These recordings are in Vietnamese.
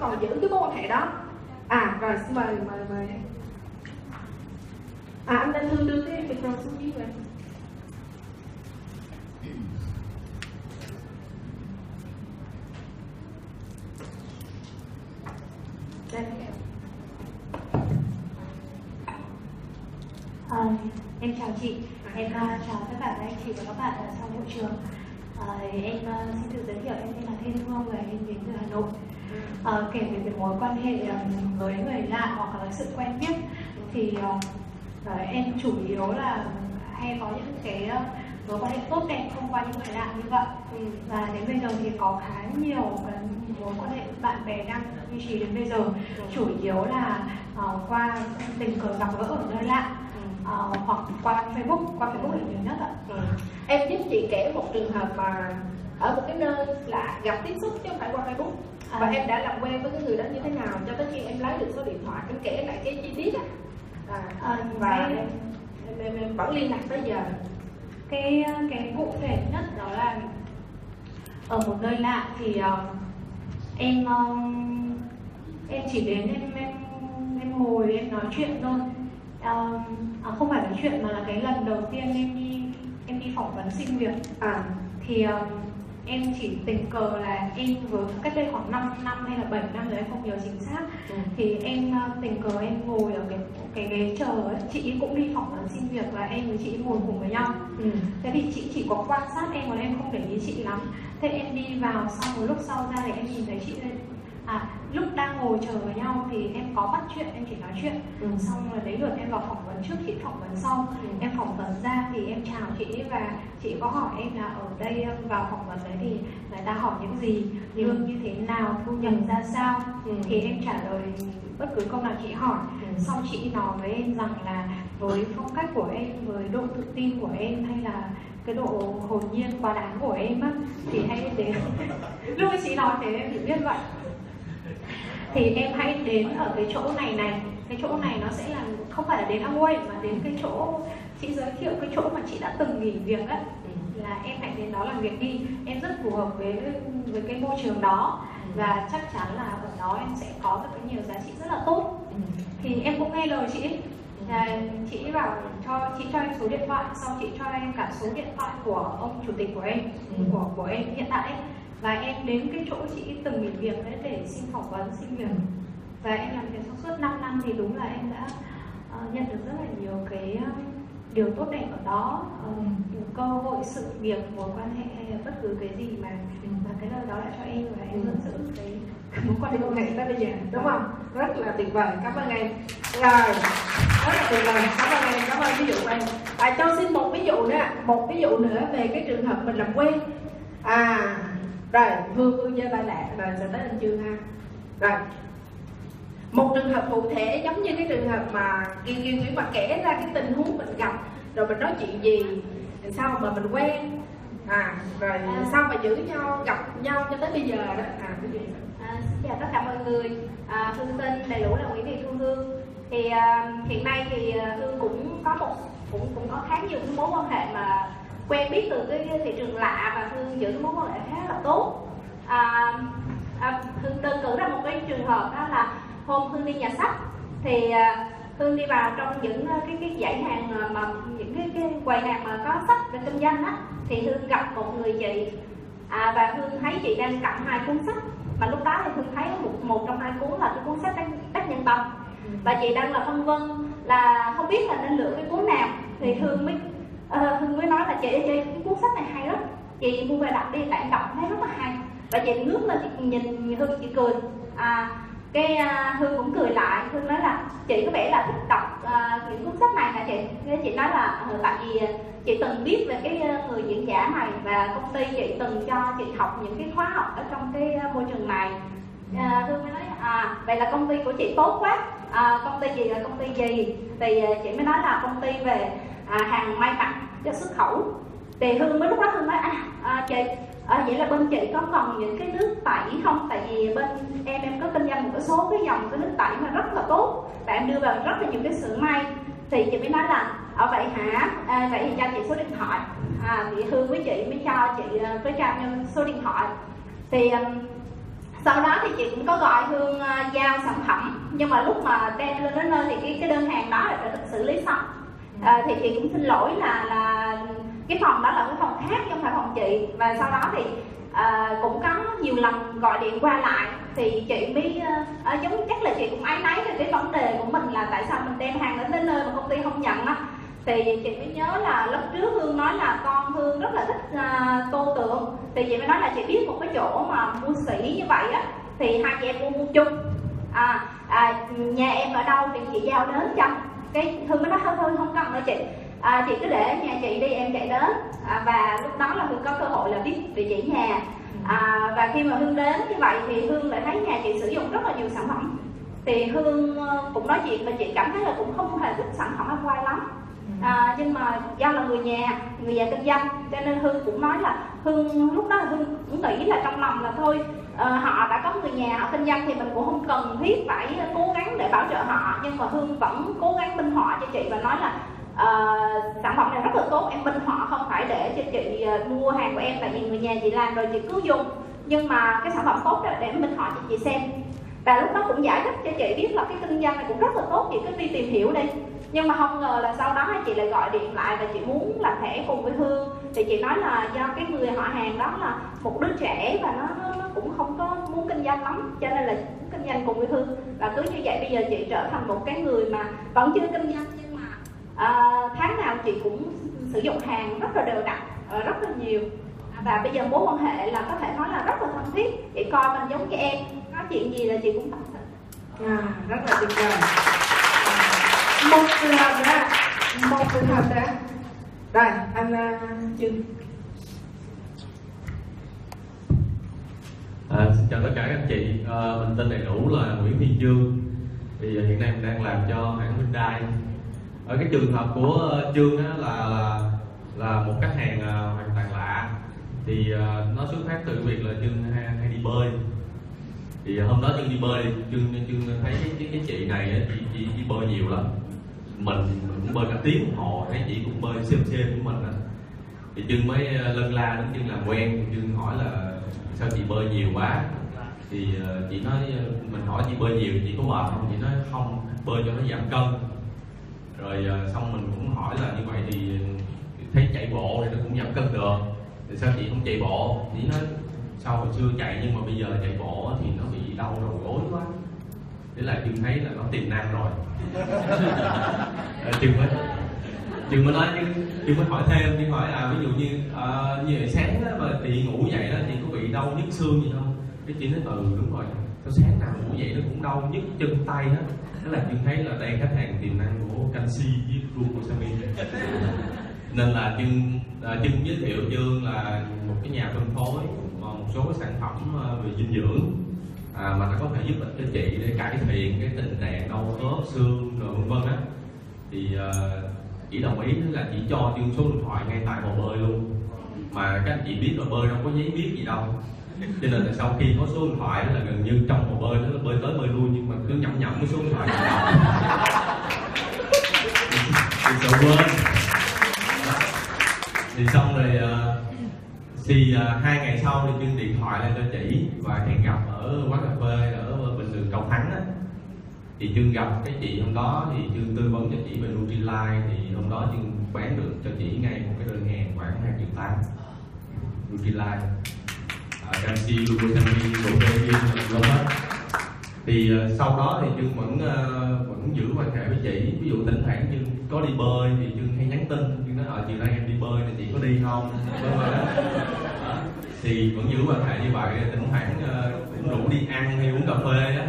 vẫn còn giữ cái mối quan hệ đó. À rồi xin mời mời mời à anh Đinh Thư đưa cái micro xuống dưới rồi đây. À, em chào chị, em uh, chào tất cả các anh chị và các bạn ở trong hội trường. À, em uh, xin tự giới thiệu em tên là Thiên Hương và em đến từ Hà Nội. À, kể về việc mối quan hệ um, với người lạ hoặc là sự quen biết thì uh, uh, em chủ yếu là hay có những cái uh, mối quan hệ tốt đẹp thông qua những người lạ như vậy. ừ. Và đến bây giờ thì có khá nhiều cái mối quan hệ bạn bè đang duy trì đến bây giờ. Chủ yếu là uh, qua tình cờ gặp gỡ ở nơi lạ Ờ, hoặc qua Facebook, qua Facebook là nhiều nhất ạ. Ừ. em giúp chị kể một trường hợp mà ở một cái nơi lạ gặp tiếp xúc chứ không phải qua Facebook và À. em đã làm quen với cái người đó như thế nào cho tới khi em lấy được số điện thoại em kể lại cái chi tiết á. À, À, và em, em, em, em vẫn liên lạc tới giờ. Cái cái cụ thể nhất đó là ở một nơi lạ thì ờ, em ờ, em chỉ đến em em em ngồi em nói chuyện thôi. Ờ, à, không phải nói chuyện mà là cái lần đầu tiên em đi em đi phỏng vấn xin việc. À. Thì um, em chỉ tình cờ là em vừa cách đây khoảng 5 năm hay là 7 năm rồi em không nhớ chính xác Ừ. thì em uh, tình cờ em ngồi ở cái cái ghế chờ ấy. chị ấy cũng đi phỏng vấn xin việc và em với chị ngồi cùng với nhau ừ. thế thì chị chỉ có quan sát em còn em không để ý chị lắm thế em đi vào xong một lúc sau ra thì em nhìn thấy chị lên à ngồi chờ với nhau thì em có bắt chuyện em chỉ nói chuyện Ừ. xong rồi đến lượt em vào phỏng vấn trước chị phỏng vấn sau Ừ. em phỏng vấn ra thì em chào chị và chị có hỏi em là ở đây um, vào phỏng vấn đấy thì người ta hỏi những gì Ừ. lương như thế nào thu nhập ra sao Ừ. thì em trả lời bất cứ câu nào chị hỏi Ừ. xong chị nói với em rằng là với phong cách của em với độ tự tin của em hay là cái độ hồn nhiên quá đáng của em á thì hãy đến lúc chị nói thế em chỉ biết vậy thì em hãy đến ở cái chỗ này này cái chỗ này nó sẽ là không phải là đến Amway mà đến cái chỗ chị giới thiệu cái chỗ mà chị đã từng nghỉ việc á Ừ. là em hãy đến đó làm việc đi em rất phù hợp với với cái môi trường đó và chắc chắn là ở đó em sẽ có được cái nhiều giá trị rất là tốt Ừ. thì em cũng nghe lời chị ấy. Là chị bảo cho chị cho em số điện thoại sau chị cho em cả số điện thoại của ông chủ tịch của em Ừ. của của em hiện tại ấy. Và em đến cái chỗ chị từng nghỉ việc đấy để xin phỏng vấn xin việc. Và em làm việc trong suốt 5 năm thì đúng là em đã ờ, nhận được rất là nhiều cái ờ, điều tốt đẹp ở đó. Nhiều cơ hội sự nghiệp mối quan hệ hay là bất cứ cái gì mà mà cái lời đó lại cho em và em Ừ. vẫn giữ cái mối quan hệ hệ tới bây giờ đúng không? Rất là tuyệt vời. Cảm ơn em. Rồi. Rất là tuyệt vời. Cảm ơn em. Cảm ơn ví dụ em. À, cho xin một ví dụ nữa. Một ví dụ nữa về cái trường hợp mình làm quen. À rồi phương phương giơ tay lại rồi sẽ tới anh chương ha rồi một trường hợp cụ thể giống như cái trường hợp mà kiều kiều thủy mà kể ra cái tình huống mình gặp rồi mình nói chuyện gì sao mà mình quen. À rồi À. sao mà giữ nhau gặp nhau cho tới bây giờ đó. À ví dụ À, xin chào tất cả mọi người. À, Hương tên đầy đủ là Nguyễn Thị Thu Hương. Thì à, hiện nay thì à, Hương cũng có một cũng cũng có khá nhiều cái mối quan hệ mà quen biết từ cái thị trường lạ và Hương giữ cái mối quan hệ khá là tốt. À, à, Hương đơn cử ra một cái trường hợp đó là hôm Hương đi nhà sách thì à, Hương đi vào trong những à, cái cái dãy hàng à, mà những cái, cái quầy hàng mà có sách về kinh doanh á thì Hương gặp một người chị. À, và Hương thấy chị đang cầm hai cuốn sách mà lúc đó thì Hương thấy một một trong hai cuốn là cái cuốn sách tác, tác nhân tâm. Và chị đang là phân vân là không biết là nên lựa cái cuốn nào thì Hương mới ờ, Hương mới nói là chị ơi, chị cái cuốn sách này hay lắm. Chị mua về đọc đi tại đọc thấy rất là hay. Và chị ngước lên chị nhìn Hương chị cười. À, cái à, Hương cũng cười lại. Hương nói là chị có vẻ là thích đọc à, những cuốn sách này hả chị. Cái chị nói là "Ờ, tại vì à, chị từng biết về cái à, người diễn giả này và công ty chị từng cho chị học những cái khóa học ở trong cái à, môi trường này. À, Hương mới nói à vậy là công ty của chị tốt quá. À, công ty gì là công ty gì? Thì chị mới nói là công ty về à, hàng may mặc cho xuất khẩu. Thì hương mới lúc đó hương nói à, à chị à, vậy là bên chị có còn những cái nước tẩy không? Tại vì bên em em có kinh doanh một cái số cái dòng cái nước tẩy mà rất là tốt. Và em đưa vào rất là nhiều cái xưởng may. Thì chị mới nói là ở vậy hả? À, vậy thì cho chị số điện thoại. À, thì hương với chị mới cho chị à, với cho em số điện thoại. Thì um, sau đó thì chị cũng có gọi hương à, giao sản phẩm. Nhưng mà lúc mà đem lên đến nơi thì cái cái đơn hàng đó là đã được xử lý xong à, thì chị cũng xin lỗi là là cái phòng đó là cái phòng khác chứ không phải phòng chị. Và sau đó thì à, cũng có nhiều lần gọi điện qua lại. Thì chị mới à, giống chắc là chị cũng áy náy về cái vấn đề của mình là tại sao mình đem hàng đến đến nơi mà công ty không nhận á. Thì chị mới nhớ là lúc trước hương nói là con hương rất là thích à, tô tượng. Thì chị mới nói là chị biết một cái chỗ mà mua sỉ như vậy á thì hai chị em mua mua chung. À, à nhà em ở đâu thì chị giao đến cho cái hương mới nói thôi thôi không cần đâu chị. À, chị cứ để nhà chị đi em chạy đến. À, và lúc đó là hương có cơ hội là biết địa chỉ nhà. À, và khi mà hương đến như vậy thì hương lại thấy nhà chị sử dụng rất là nhiều sản phẩm. Thì hương ờ, cũng nói chuyện và chị cảm thấy là cũng không hề thích sản phẩm Aqua lắm à, nhưng mà do là người nhà người nhà kinh doanh cho nên hương cũng nói là hương lúc đó hương cũng nghĩ là trong lòng là thôi uh, họ đã có người nhà họ kinh doanh thì mình cũng không cần thiết phải cố gắng để bảo trợ họ. Nhưng mà hương vẫn cố gắng minh họa cho chị và nói là uh, sản phẩm này rất là tốt em minh họa không phải để cho chị uh, mua hàng của em tại vì người nhà chị làm rồi chị cứ dùng. Nhưng mà cái sản phẩm tốt đó để minh họa cho chị xem. Và lúc đó cũng giải thích cho chị biết là cái kinh doanh này cũng rất là tốt chị cứ đi tìm hiểu đi nhưng mà không ngờ là sau đó chị lại gọi điện lại và chị muốn làm thẻ cùng với hương. Thì chị nói là do cái người họ hàng đó là một đứa trẻ và nó, nó, nó cũng không có muốn kinh doanh lắm cho nên là kinh doanh cùng với hương. Và cứ như vậy bây giờ chị trở thành một cái người mà vẫn chưa kinh doanh nhưng mà uh, tháng nào chị cũng sử dụng hàng rất là đều đặn ờ, rất là nhiều. Và bây giờ mối quan hệ là có thể nói là rất là thân thiết chị coi mình giống như em. Nói chuyện gì là chị cũng tâm sự à, rất là tuyệt vời một trường hợp một trường hợp Đây, rồi anh à, chưng À, xin chào tất cả các anh chị, à, mình tên đầy đủ là Nguyễn Thiên Dương. Thì à, hiện nay mình đang làm cho hãng Hyundai. Ở cái trường hợp của à, Trương á, là, là là một khách hàng uh, hoàn toàn lạ. Thì uh, nó xuất phát từ việc là Trương hay, hay đi bơi thì à, hôm đó chương đi bơi chương chương thấy cái, cái, cái chị này chị, chị, chị bơi nhiều lắm. Mình, mình cũng bơi cả tiếng đồng hồ thấy chị cũng bơi xem xem của mình á. Thì chương mới à, lân la đến chương làm quen. Chương hỏi là sao chị bơi nhiều quá? Thì à, chị nói mình hỏi chị bơi nhiều chị có mệt không? Chị nói không bơi cho nó giảm cân. Rồi xong mình cũng hỏi là như vậy thì thấy chạy bộ thì nó cũng giảm cân được. Thì sao chị không chạy bộ? Chị nói sau hồi xưa chạy nhưng mà bây giờ chạy bộ thì nó bị đau đầu gối quá. Thế là chừng thấy là nó tiềm năng rồi. Chừng mới chừng mới nói chứ chừng mới hỏi thêm chứ hỏi là ví dụ như uh, như vậy sáng đó, mà chị ngủ dậy đó thì có bị đau nhức xương gì không? Cái chị nói ừ đúng rồi. Sao sáng nào ngủ dậy nó cũng đau nhức chân tay đó. Thế là chừng thấy là đây khách hàng tiềm năng của canxi với glucosamine nên là chương à, chương giới thiệu dương là một cái nhà phân phối số sản phẩm ờ, về dinh dưỡng à, mà nó có thể giúp ích cho chị để cải thiện cái tình trạng đau khớp xương rồi vân vân á. Thì ờ, uh, chỉ đồng ý là chỉ cho chương số điện thoại ngay tại hồ bơi luôn. Mà các anh chị biết là bơi đâu có giấy biết gì đâu. Cho nên là sau khi có số điện thoại là gần như trong hồ bơi nó bơi tới bơi lui nhưng mà cứ nhậm nhậm cái số điện thoại thì sợ quên. Thì xong rồi uh, thì uh, hai ngày sau thì chương điện thoại lên cho chị và hẹn gặp ở quán cà phê ở bình đường cầu thắng á. Thì chương gặp cái chị hôm đó thì chương tư vấn cho chị về Nutrilite thì hôm đó chương bán được cho chị ngay một cái đơn hàng khoảng hai triệu tám. Nutrilite. Canxi glucosamine protein lâu hết thì uh, sau đó thì chương vẫn uh, vẫn giữ quan hệ với chị. Ví dụ thỉnh thoảng như có đi bơi thì chương hay nhắn tin chương nói ở chiều nay em đi bơi thì chị có đi không? Đó. Thì vẫn giữ quan hệ như vậy thỉnh thoảng uh, cũng rủ đi ăn hay uống cà phê đó.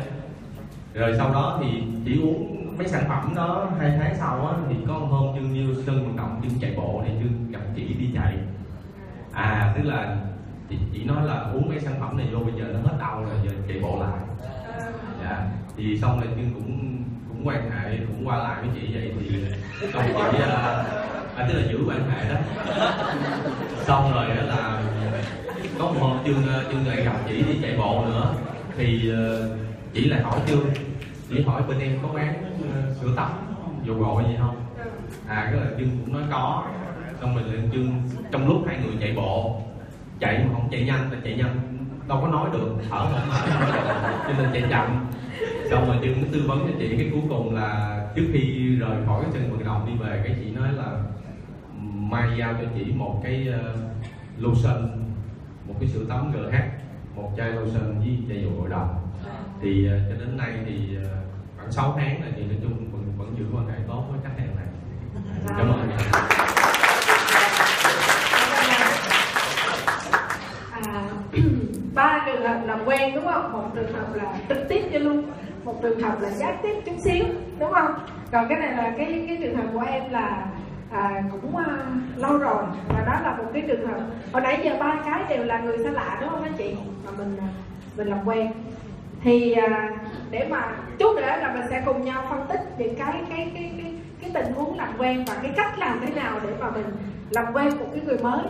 Rồi sau đó thì chỉ uống mấy sản phẩm đó hai tháng sau á thì có một hôm chương như sân vận động chương chạy bộ thì chương gặp chị đi chạy. À tức là chị, chị nói là uống mấy sản phẩm này vô bây giờ nó hết đau rồi giờ chạy bộ lại dạ thì xong rồi chương cũng cũng quan hệ cũng qua lại với chị vậy thì còn chị uh, à, tức là giữ quan hệ đó. Xong rồi đó là có một hôm chương chương à, lại gặp chị đi chạy bộ nữa thì uh, chị lại hỏi chương chị hỏi bên em có bán uh, sữa tắm dầu gội gì không? À cái là chương cũng nói có. Xong mình lên chương trong lúc hai người chạy bộ chạy mà không chạy nhanh là chạy nhanh đâu có nói được thở không nói được cho nên chạy chậm. Xong rồi chị cũng tư vấn cho chị cái cuối cùng là trước khi rời khỏi cái sân vận động đi về cái chị nói là mai giao cho chị một cái uh, lotion một cái sữa tắm GH một chai lotion với chai dầu gội đầu thì uh, cho đến nay thì uh, khoảng 6 tháng này thì nói chung vẫn vẫn giữ quan hệ tốt với khách hàng này. Cảm ơn à, là làm quen đúng không? Một trường hợp là trực tiếp cho luôn. Một trường hợp là gián tiếp chút xíu đúng không? Còn cái này là cái cái trường hợp của em là à, cũng à, lâu rồi. Và đó là một cái trường hợp. Hồi nãy giờ ba cái đều là người xa lạ đúng không anh chị? Mà mình à, mình làm quen. Thì à, để mà chút nữa là mình sẽ cùng nhau phân tích những cái cái cái cái cái tình huống làm quen và cái cách làm thế nào để mà mình làm quen một cái người mới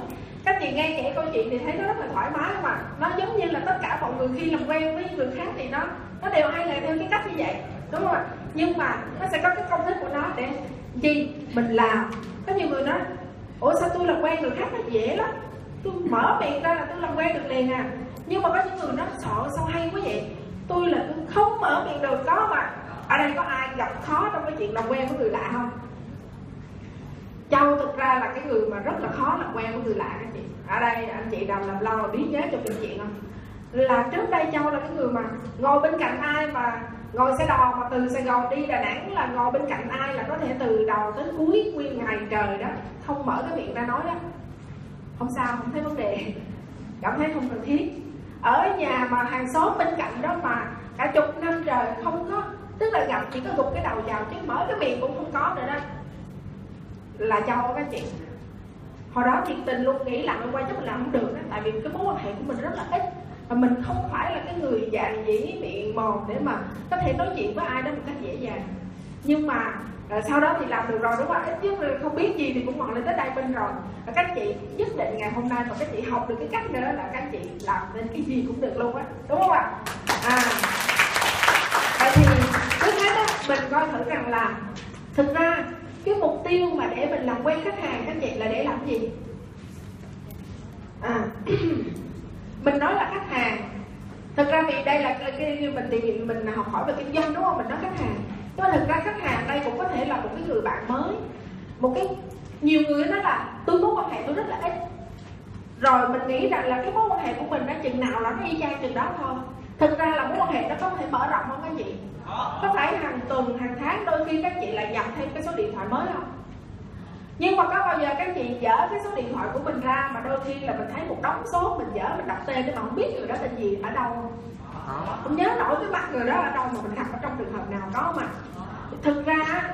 các chị nghe kể câu chuyện thì thấy nó rất là thoải mái mà. Nó giống như là tất cả mọi người khi làm quen với người khác thì nó nó đều hay là theo cái cách như vậy. Đúng không ạ nhưng mà nó sẽ có cái công thức của nó để gì? Mình làm. Có nhiều người nói, ủa, sao tôi làm quen người khác nó dễ lắm? Tôi mở miệng ra là tôi làm quen được liền à. Nhưng mà có những người nó sợ sao hay quá vậy? Tôi là tôi không mở miệng được. Có mà. Ở đây có ai gặp khó trong cái chuyện làm quen với người lạ không? Châu thực ra là cái người mà rất là khó làm quen với người lạ các chị. Ở đây anh chị nào làm lâu là biết nhớ cho mình chuyện không? Là trước đây Châu là cái người mà ngồi bên cạnh ai mà ngồi xe đò mà từ Sài Gòn đi Đà Nẵng là ngồi bên cạnh ai là có thể từ đầu tới cuối nguyên ngày trời đó Không mở cái miệng ra nói đó. Không sao, không thấy vấn đề. Cảm thấy không cần thiết. Ở nhà mà hàng xóm bên cạnh đó mà cả chục năm trời không có Tức là gặp chỉ có gục cái đầu vào chứ mở cái miệng cũng không có nữa đó là châu các chị. Hồi đó thiệt tình luôn nghĩ làm em quay chắc mình không được đó tại vì cái mối quan hệ của mình rất là ít. Và mình không phải là cái người dạng dĩ miệng mòn để mà có thể nói chuyện với ai đó một cách dễ dàng. Nhưng mà à, sau đó thì làm được rồi đúng không ít nhất là không biết gì thì cũng ngọn lên tới đây bên rồi. Và các chị nhất định ngày hôm nay mà các chị học được cái cách nữa là các chị làm nên cái gì cũng được luôn á đúng không ạ? À. Vậy thì trước hết á mình coi thử rằng là thực ra cái mục tiêu mà để mình làm quen khách hàng các chị là để làm gì? À. Mình nói là khách hàng. Thực ra vì đây là cái, cái mình thì mình học hỏi về kinh doanh đúng không? Mình nói khách hàng. Nhưng mà thực ra khách hàng đây cũng có thể là một cái người bạn mới. Một cái nhiều người nói là tôi mối quan hệ tôi rất là ít. Rồi mình nghĩ rằng là cái mối quan hệ của mình nó chừng nào là nó y chang chừng đó thôi. Thực ra là mối quan hệ nó có thể mở rộng không các chị có phải hàng tuần, hàng tháng đôi khi các chị lại nhập thêm cái số điện thoại mới không? Nhưng mà có bao giờ các chị dở cái số điện thoại của mình ra mà đôi khi là mình thấy một đống số mình dở, mình đọc tên cái mà không biết người đó tên gì, ở đâu không? Nhớ nổi cái mặt người đó ở đâu mà mình gặp ở trong trường hợp nào, có mà thực ra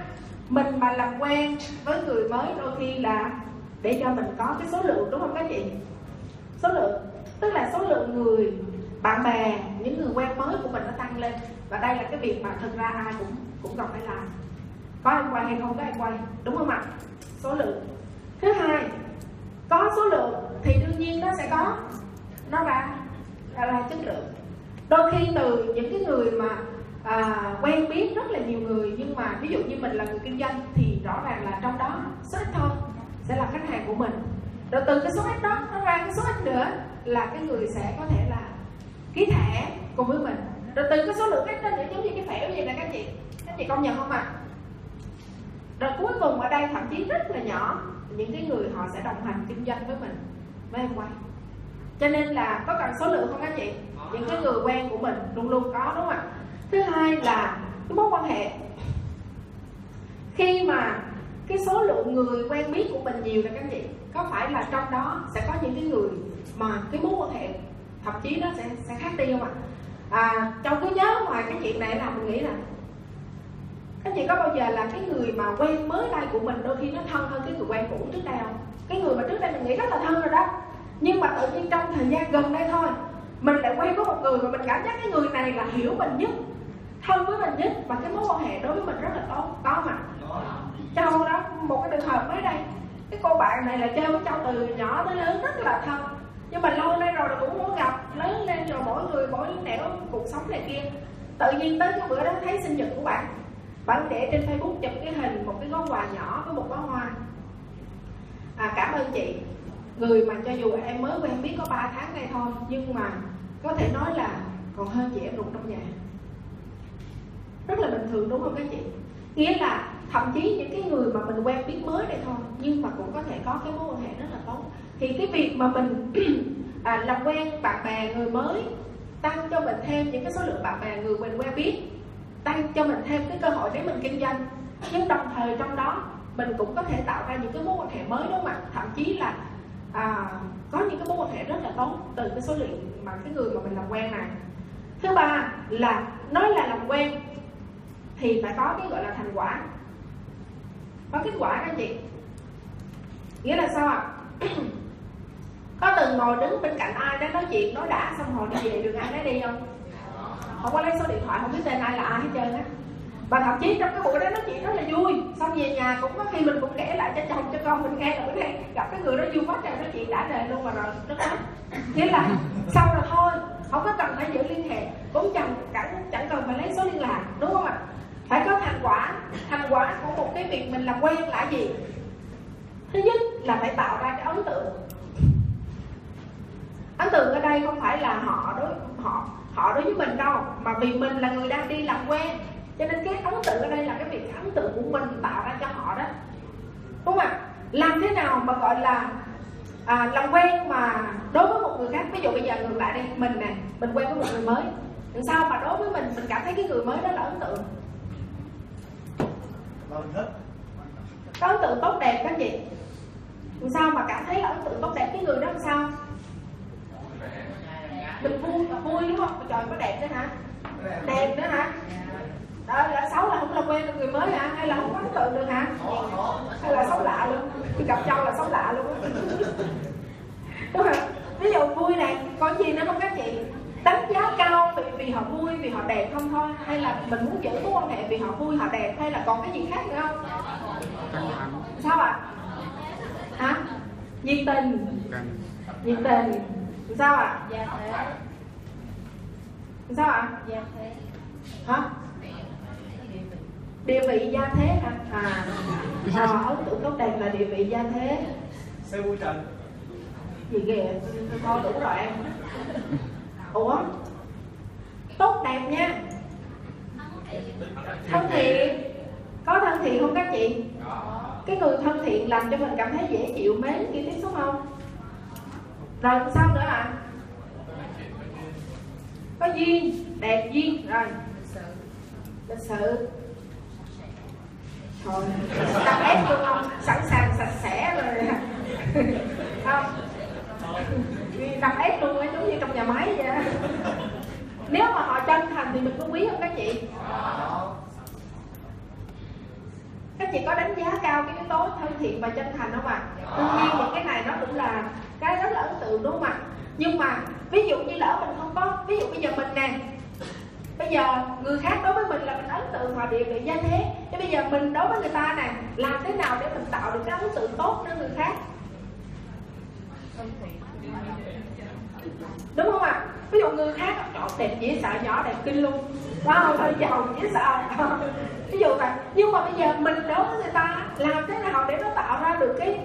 mình mà làm quen với người mới đôi khi là để cho mình có cái số lượng, đúng không các chị? Số lượng, tức là số lượng người, bạn bè, những người quen mới của mình nó tăng lên và đây là cái việc mà thực ra ai cũng cũng cần phải làm. Có ai quay hay không có ai quay. Đúng không ạ? Số lượng. Thứ hai có số lượng thì đương nhiên nó sẽ có. Nó ra ra, ra chất lượng. Đôi khi từ những cái người mà à, quen biết rất là nhiều người nhưng mà ví dụ như mình là người kinh doanh thì rõ ràng là trong đó số ít thôi sẽ là khách hàng của mình. Rồi từ cái số ít đó nó ra cái số ít nữa là cái người sẽ có thể là ký thẻ cùng với mình rồi từ, cái số lượng ít đó giống như cái phễu vậy nè các chị. Các chị công nhận không ạ? À? rồi cuối cùng ở đây thậm chí rất là nhỏ. Những cái người họ sẽ đồng hành kinh doanh với mình, với em quay cho nên là có cần số lượng không các chị? Những cái người quen của mình luôn luôn có, đúng không ạ? Thứ hai là cái mối quan hệ. Khi mà cái số lượng người quen biết của mình nhiều là các chị, có phải là trong đó sẽ có những cái người mà cái mối quan hệ thậm chí nó sẽ sẽ khác đi không ạ? À, trong cứ nhớ ngoài cái chuyện này là mình nghĩ là các chị có bao giờ là cái người mà quen mới đây của mình đôi khi nó thân hơn cái người quen cũ trước đây không? Cái người mà trước đây mình nghĩ rất là thân rồi đó. Nhưng mà tự nhiên trong thời gian gần đây thôi mình lại quen với một người mà mình cảm giác cái người này là hiểu mình nhất thân với mình nhất và cái mối quan hệ đối với mình rất là tốt. Có mà châu đó. Một cái trường hợp mới đây cái cô bạn này là chơi với châu từ nhỏ tới lớn rất là thân. Nhưng mà lâu nay rồi là cũng muốn gặp lớn lên rồi mỗi người mỗi nẻo cuộc sống này kia. Tự nhiên tới cái bữa đó thấy sinh nhật của bạn. Bạn để trên facebook chụp cái hình một cái gói quà nhỏ với một bó hoa. À, cảm ơn chị. Người mà cho dù em mới quen biết có 3 tháng nay thôi nhưng mà có thể nói là còn hơn chị em ruột trong nhà. Rất là bình thường đúng không các chị? Nghĩa là thậm chí những cái người mà mình quen biết mới đây thôi nhưng mà cũng có thể có cái mối quan hệ rất là tốt. Thì cái việc mà mình à, làm quen bạn bè người mới tăng cho mình thêm những cái số lượng bạn bè người mình quen biết tăng cho mình thêm cái cơ hội để mình kinh doanh. Nhưng đồng thời trong đó mình cũng có thể tạo ra những cái mối quan hệ mới đúng không ạ, thậm chí là à, có những cái mối quan hệ rất là tốt từ cái số lượng mà cái người mà mình làm quen này. Thứ ba là nói là làm quen thì phải có cái gọi là thành quả. Có kết quả đó chị. Nghĩa là sao ạ? có từng ngồi đứng bên cạnh ai đó nói chuyện, nói đã, xong rồi đi về đường ai nói đi không? Không có lấy số điện thoại, không biết tên ai là ai hết trơn á. Và thậm chí trong cái buổi đó nói chuyện rất là vui. Xong về nhà cũng có khi mình cũng kể lại cho chồng, cho con mình nghe, là bữa nay gặp cái người đó vui quá trời, nói chuyện đã đời luôn mà rồi rất lắm thế là sau rồi thôi, không có cần phải giữ liên hệ. Cũng chẳng chẳng chẳng cần phải lấy số liên lạc, đúng không ạ? Phải có thành quả. Thành quả của một cái việc mình làm quen là gì? Thứ nhất là phải tạo ra cái ấn tượng ấn tượng ở đây không phải là họ đối họ họ đối với mình đâu mà vì mình là người đang đi làm quen. Cho nên cái ấn tượng ở đây là cái việc ấn tượng của mình tạo ra cho họ đó. Đúng không ạ? Làm thế nào mà gọi là à, làm quen mà đối với một người khác? Ví dụ bây giờ ngược lại đi mình nè mình quen với một người mới. Làm sao mà đối với mình mình cảm thấy cái người mới đó là ấn tượng? Có ấn tượng tốt đẹp các chị. Làm sao mà cảm thấy là ấn tượng tốt đẹp cái người đó làm sao mình vui là vui đúng không? Trời có đẹp nữa hả? Đẹp nữa hả? Đó là xấu là không làm quen được người mới hả? Hay là không có ấn tượng được hả? Hay là xấu lạ luôn? Khi gặp nhau là xấu lạ luôn á. Đúng không ví dụ vui này còn gì nữa không các chị? Đánh giá cao vì, vì họ vui vì họ đẹp không thôi. Hay là mình muốn giữ mối quan hệ vì họ vui họ đẹp hay là còn cái gì khác nữa không? Sao ạ? À? hả? Nhiệt tình. Nhiệt tình. Sao ạ? Dạ thế sao ạ? Dạ thế. Hả? Địa vị gia thế hả? À, à ấn tượng tốt đẹp là địa vị gia thế. Xe vui trần gì kìa tôi coi đủ rồi em. Ủa? Tốt đẹp nha. Thân thiện. có thân thiện không các chị? Cái người thân thiện làm cho mình cảm thấy dễ chịu mến khi tiếp xúc không? Rồi sao nữa ạ có duyên, đẹp duyên. Rồi. Lịch sự. Thôi. Tập ép luôn không sẵn sàng, sạch sẽ rồi. Không. Tập ép luôn ấy giống như trong nhà máy vậy nếu mà họ chân thành thì mình có quý không các chị? Các chị có đánh giá cao cái yếu tố thân thiện và chân thành không ạ? Đương nhiên những cái này nó cũng là cái rất là ấn tượng đúng không ạ nhưng mà, ví dụ như lỡ mình không có, ví dụ bây giờ mình nè, bây giờ người khác đối với mình là mình ấn tượng và địa vị gia thế. Thế bây giờ mình đối với người ta nè, làm thế nào để mình tạo được cái ấn tượng tốt cho người khác? Đúng không ạ? Ví dụ người khác chọn đẹp, dễ sợ, nhỏ đẹp, kinh luôn. Wow thôi giàu dễ sợ. Ví dụ vậy. Nhưng mà bây giờ mình đối với người ta, làm thế nào để nó tạo ra được cái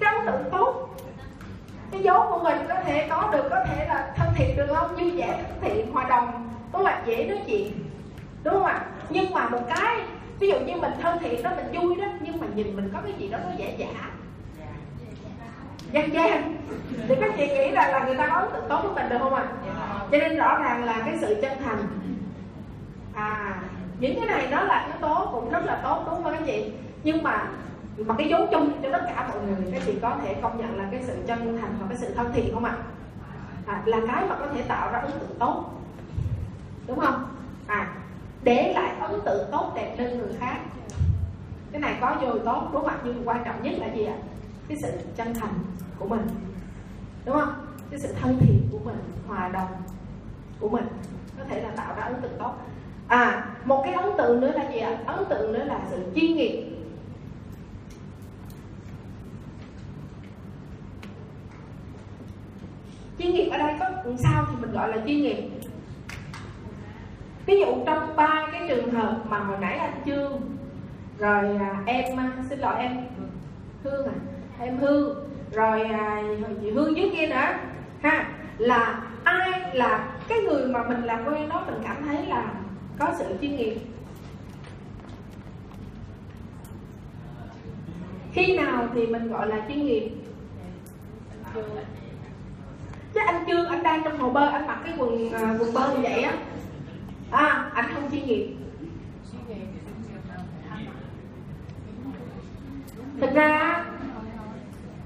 cái ấn tượng tốt? Cái dấu của mình có thể có được, có thể là thân thiện được không? Vui vẻ thân thiện, hòa đồng có là dễ nói chuyện, đúng không ạ? Nhưng mà một cái, ví dụ như mình thân thiện đó, mình vui đó, nhưng mà nhìn mình có cái gì đó nó dễ giả gian gian thì các chị nghĩ là là người ta có ấn tượng tốt với mình được không ạ? Cho nên rõ ràng là cái sự chân thành. À những cái này nó là yếu tố cũng rất là tốt, đúng không các chị? Nhưng mà mà cái dấu chung cho tất cả mọi người các chị có thể công nhận là cái sự chân thành và cái sự thân thiện không ạ? À, là cái mà có thể tạo ra ấn tượng tốt. Đúng không? À để lại ấn tượng tốt đẹp lên người khác. Cái này có vô tốt đúng không nhưng quan trọng nhất là gì ạ? Cái sự chân thành của mình. Đúng không? Cái sự thân thiện của mình hòa đồng của mình có thể là tạo ra ấn tượng tốt. À một cái ấn tượng nữa là gì ạ? Ấn tượng nữa là sự chuyên nghiệp. Chuyên nghiệp ở đây có sao thì mình gọi là chuyên nghiệp. Ví dụ trong ba cái trường hợp mà hồi nãy anh trương rồi à, em à, xin lỗi em hương à em hương rồi à, chị hương dưới kia nữa ha là ai là cái người mà mình làm quen đó mình cảm thấy là có sự chuyên nghiệp? Khi nào thì mình gọi là chuyên nghiệp? Chứ anh chưa anh đang trong hồ bơi anh mặc cái quần à, quần bơi như vậy á. À anh không chuyên nghiệp thực ra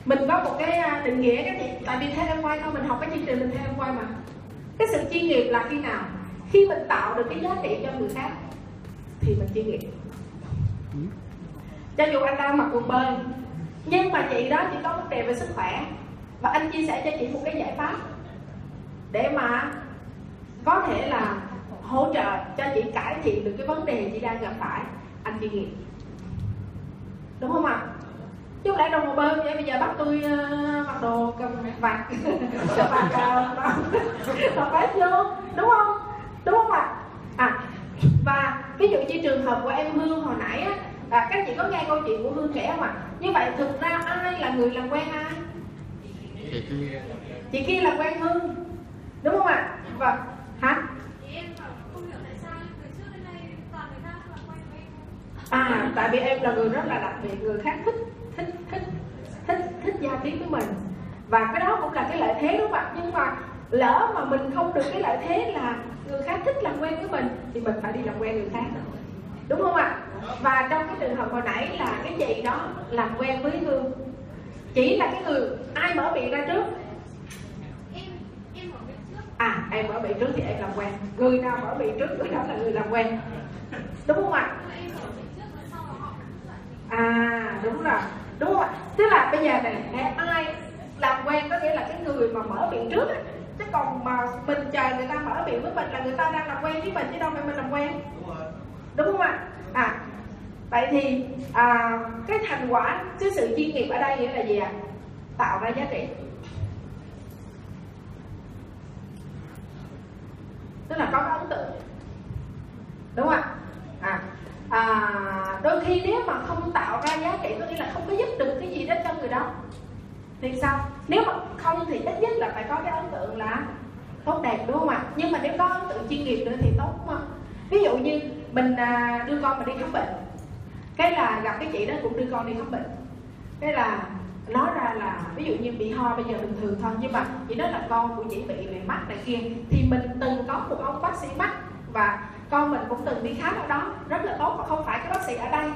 mình có một cái à, định nghĩa cái gì? Tại vì theo em quay thôi mình học cái chương trình mình theo em quay mà. Cái sự chuyên nghiệp là khi nào? Khi mình tạo được cái giá trị cho người khác thì mình chuyên nghiệp. Cho dù anh đang mặc quần bơi nhưng mà chị đó chỉ có vấn đề về sức khỏe và anh chia sẻ cho chị một cái giải pháp để mà có thể là hỗ trợ cho chị cải thiện được cái vấn đề chị đang gặp phải. Anh chị nghĩ đúng không ạ? Chứ không lẽ đồng hồ bơm vậy bây giờ bắt tôi uh, mặc đồ cầm vạt. Cầm vạt ờ, mặc vest vô. Đúng không? Đúng không ạ? À và ví dụ như trường hợp của em hương hồi nãy á à, các chị có nghe câu chuyện của hương kể không ạ? Như vậy thực ra ai là người làm quen ai? Chị kia là quen hưng, đúng không ạ? Vâng hả à tại vì em là người rất là đặc biệt, người khác thích thích thích thích thích giao tiếp với mình. Và cái đó cũng là cái lợi thế, đúng không ạ? Nhưng mà lỡ mà mình không được cái lợi thế là người khác thích làm quen với mình, thì mình phải đi làm quen người khác. Đúng không ạ? Và trong cái trường hợp hồi nãy là cái chị đó làm quen với hương chỉ là cái người ai mở miệng ra trước? À em mở miệng trước thì em làm quen. Người nào mở miệng trước người đó là người làm quen. Đúng không ạ? À đúng rồi. Đúng không ạ? Tức là bây giờ này ai làm quen có nghĩa là cái người mà mở miệng trước ấy. chứ còn mà mình chờ người ta mở miệng với mình là người ta đang làm quen với mình chứ đâu phải mình làm quen. Đúng không ạ? À vậy thì à, cái thành quả cái sự chuyên nghiệp ở đây nghĩa là gì ạ? Tạo ra giá trị. Tức là có cái ấn tượng. Đúng không ạ? À, à, đôi khi nếu mà không tạo ra giá trị có nghĩa là không có giúp được cái gì đến cho người đó thì sao? Nếu mà không thì ít nhất là phải có cái ấn tượng là tốt đẹp đúng không ạ? Nhưng mà nếu có ấn tượng chuyên nghiệp nữa thì tốt không? Ví dụ như mình à, đưa con mình đi khám bệnh cái là gặp cái chị đó cũng đưa con đi khám bệnh. Cái là nói ra là ví dụ như bị ho bây giờ bình thường thôi nhưng mà chị nói là con của chị bị về mắt này kia thì mình từng có một ông bác sĩ mắt và con mình cũng từng đi khám ở đó rất là tốt và không phải cái bác sĩ ở đây.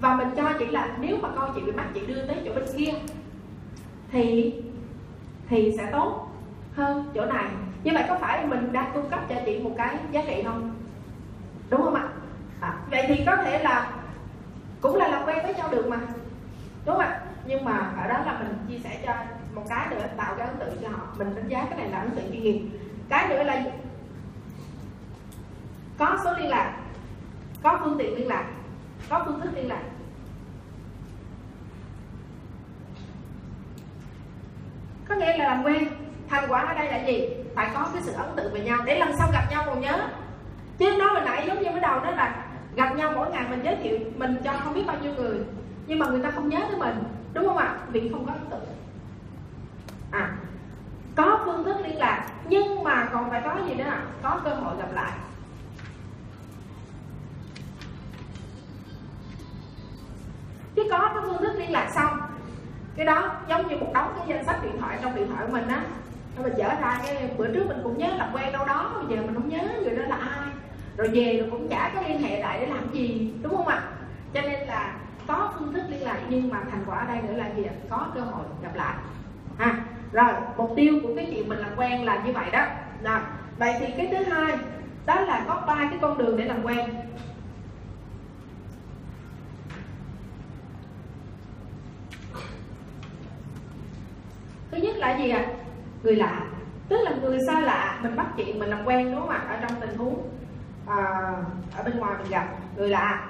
Và mình cho chị là nếu mà con chị bị mắt chị đưa tới chỗ bên kia thì thì sẽ tốt hơn chỗ này. Như vậy có phải mình đang cung cấp cho chị một cái giá trị không? Đúng không ạ? À, vậy thì có thể là cũng là làm quen với nhau được mà. Đúng không ạ? Nhưng mà ở đó là mình chia sẻ cho một cái nữa, tạo cái ấn tượng cho họ. Mình đánh giá cái này là ấn tượng chuyên nghiệp. Cái nữa là có số liên lạc, có phương tiện liên lạc, có phương thức liên lạc. Có nghĩa là làm quen, thành quả ở đây là gì? Phải có cái sự ấn tượng về nhau. Để lần sau gặp nhau còn nhớ. Chứ nói hồi nãy giống như mới đầu đó là gặp nhau mỗi ngày mình giới thiệu mình cho không biết bao nhiêu người, nhưng mà người ta không nhớ tới mình, đúng không ạ? Vì không có ấn tượng. À có phương thức liên lạc, nhưng mà còn phải có gì nữa ạ? Có cơ hội gặp lại. Chứ có cái phương thức liên lạc xong, cái đó giống như một đống cái danh sách điện thoại trong điện thoại của mình á. Rồi mình dở ra cái bữa trước mình cũng nhớ làm quen đâu đó, bây giờ mình không nhớ người đó là ai? Rồi về rồi cũng chả có liên hệ lại để làm gì, đúng không ạ? Cho nên là có phương thức liên lạc, nhưng mà thành quả ở đây nữa là gì ạ? Có cơ hội gặp lại. Ha, rồi, mục tiêu của cái chuyện mình làm quen là như vậy đó. Rồi vậy thì cái thứ hai, đó là có ba cái con đường để làm quen. Thứ nhất là gì ạ? Người lạ. Tức là người xa lạ, mình bắt chuyện, mình làm quen, đúng không ạ? Ở trong tình huống à, ở bên ngoài mình gặp người lạ.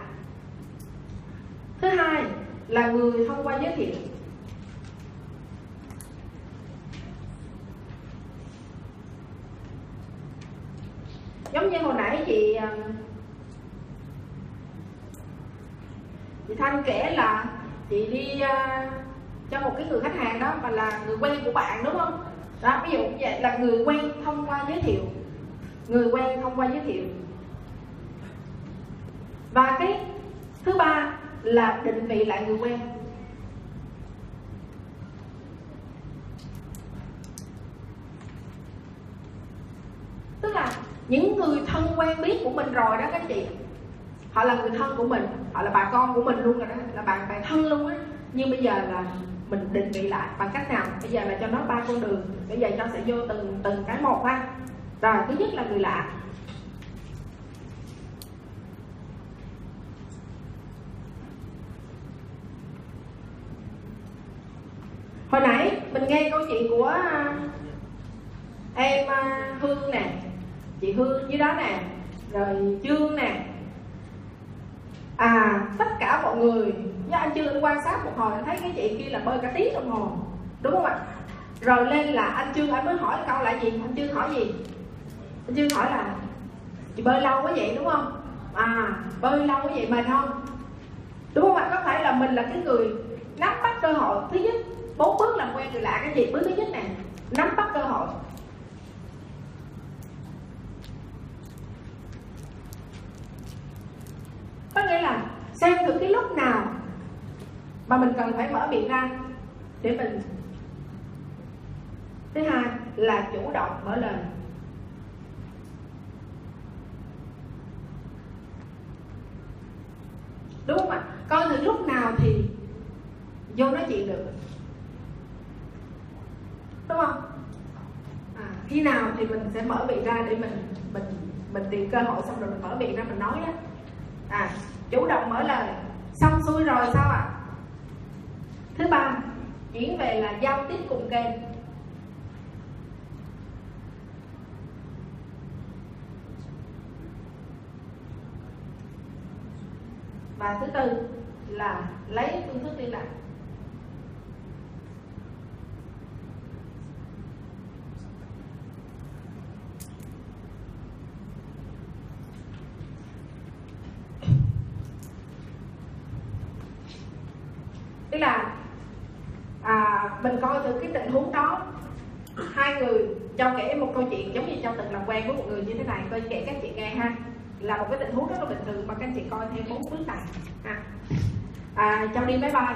Thứ hai là người thông qua giới thiệu. Giống như hồi nãy chị à, chị thanh kể là chị đi uh, cho một cái người khách hàng đó mà là người quen của bạn đúng không? Đó ví dụ như vậy là người quen thông qua giới thiệu. Người quen thông qua giới thiệu và cái thứ ba là định vị lại người quen. Tức là những người thân quen biết của mình rồi đó các chị. Họ là người thân của mình, họ là bà con của mình luôn rồi đó, là bạn bè thân luôn á. Nhưng bây giờ là mình định vị lại bằng cách nào? Bây giờ là cho nó ba con đường, bây giờ cho sẽ vô từng từng cái một ha. Rồi, thứ nhất là người lạ hồi nãy mình nghe câu chuyện của à, em à, hương nè. Chị hương dưới đó nè. Rồi trương nè. À tất cả mọi người, nhớ anh trương quan sát một hồi, anh thấy cái chị kia là bơi cả tiếng đồng hồ, đúng không ạ? Rồi lên là anh trương, anh mới hỏi câu lại gì? Anh trương hỏi gì? Anh trương hỏi là, chị bơi lâu quá vậy, đúng không? À bơi lâu quá vậy mà không đúng không ạ? Có phải là mình là cái người nắm bắt cơ hội thứ nhất bốn bước làm quen người lạ cái gì bước thứ nhất này? Nắm bắt cơ hội. Có nghĩa là xem thử cái lúc nào mà mình cần phải mở miệng ra để mình thứ hai là chủ động mở lời. Đúng không ạ? Coi thử lúc nào thì vô nói chuyện được đúng không? À, khi nào thì mình sẽ mở miệng ra để mình mình mình tìm cơ hội xong rồi mình mở miệng ra mình nói á. À chủ động mở lời. Xong xuôi rồi sao ạ? À? thứ ba chuyển về là giao tiếp cùng kênh. Và thứ tư là lấy phương thức liên lạc tức là à, mình coi thử cái tình huống đó. Hai người cho kể một câu chuyện giống như cho từng làm quen với một người như thế này. Coi kể các chị nghe ha. Là một cái tình huống rất là bình thường mà các chị coi theo bốn bước này. Ha à, cho đi máy bay.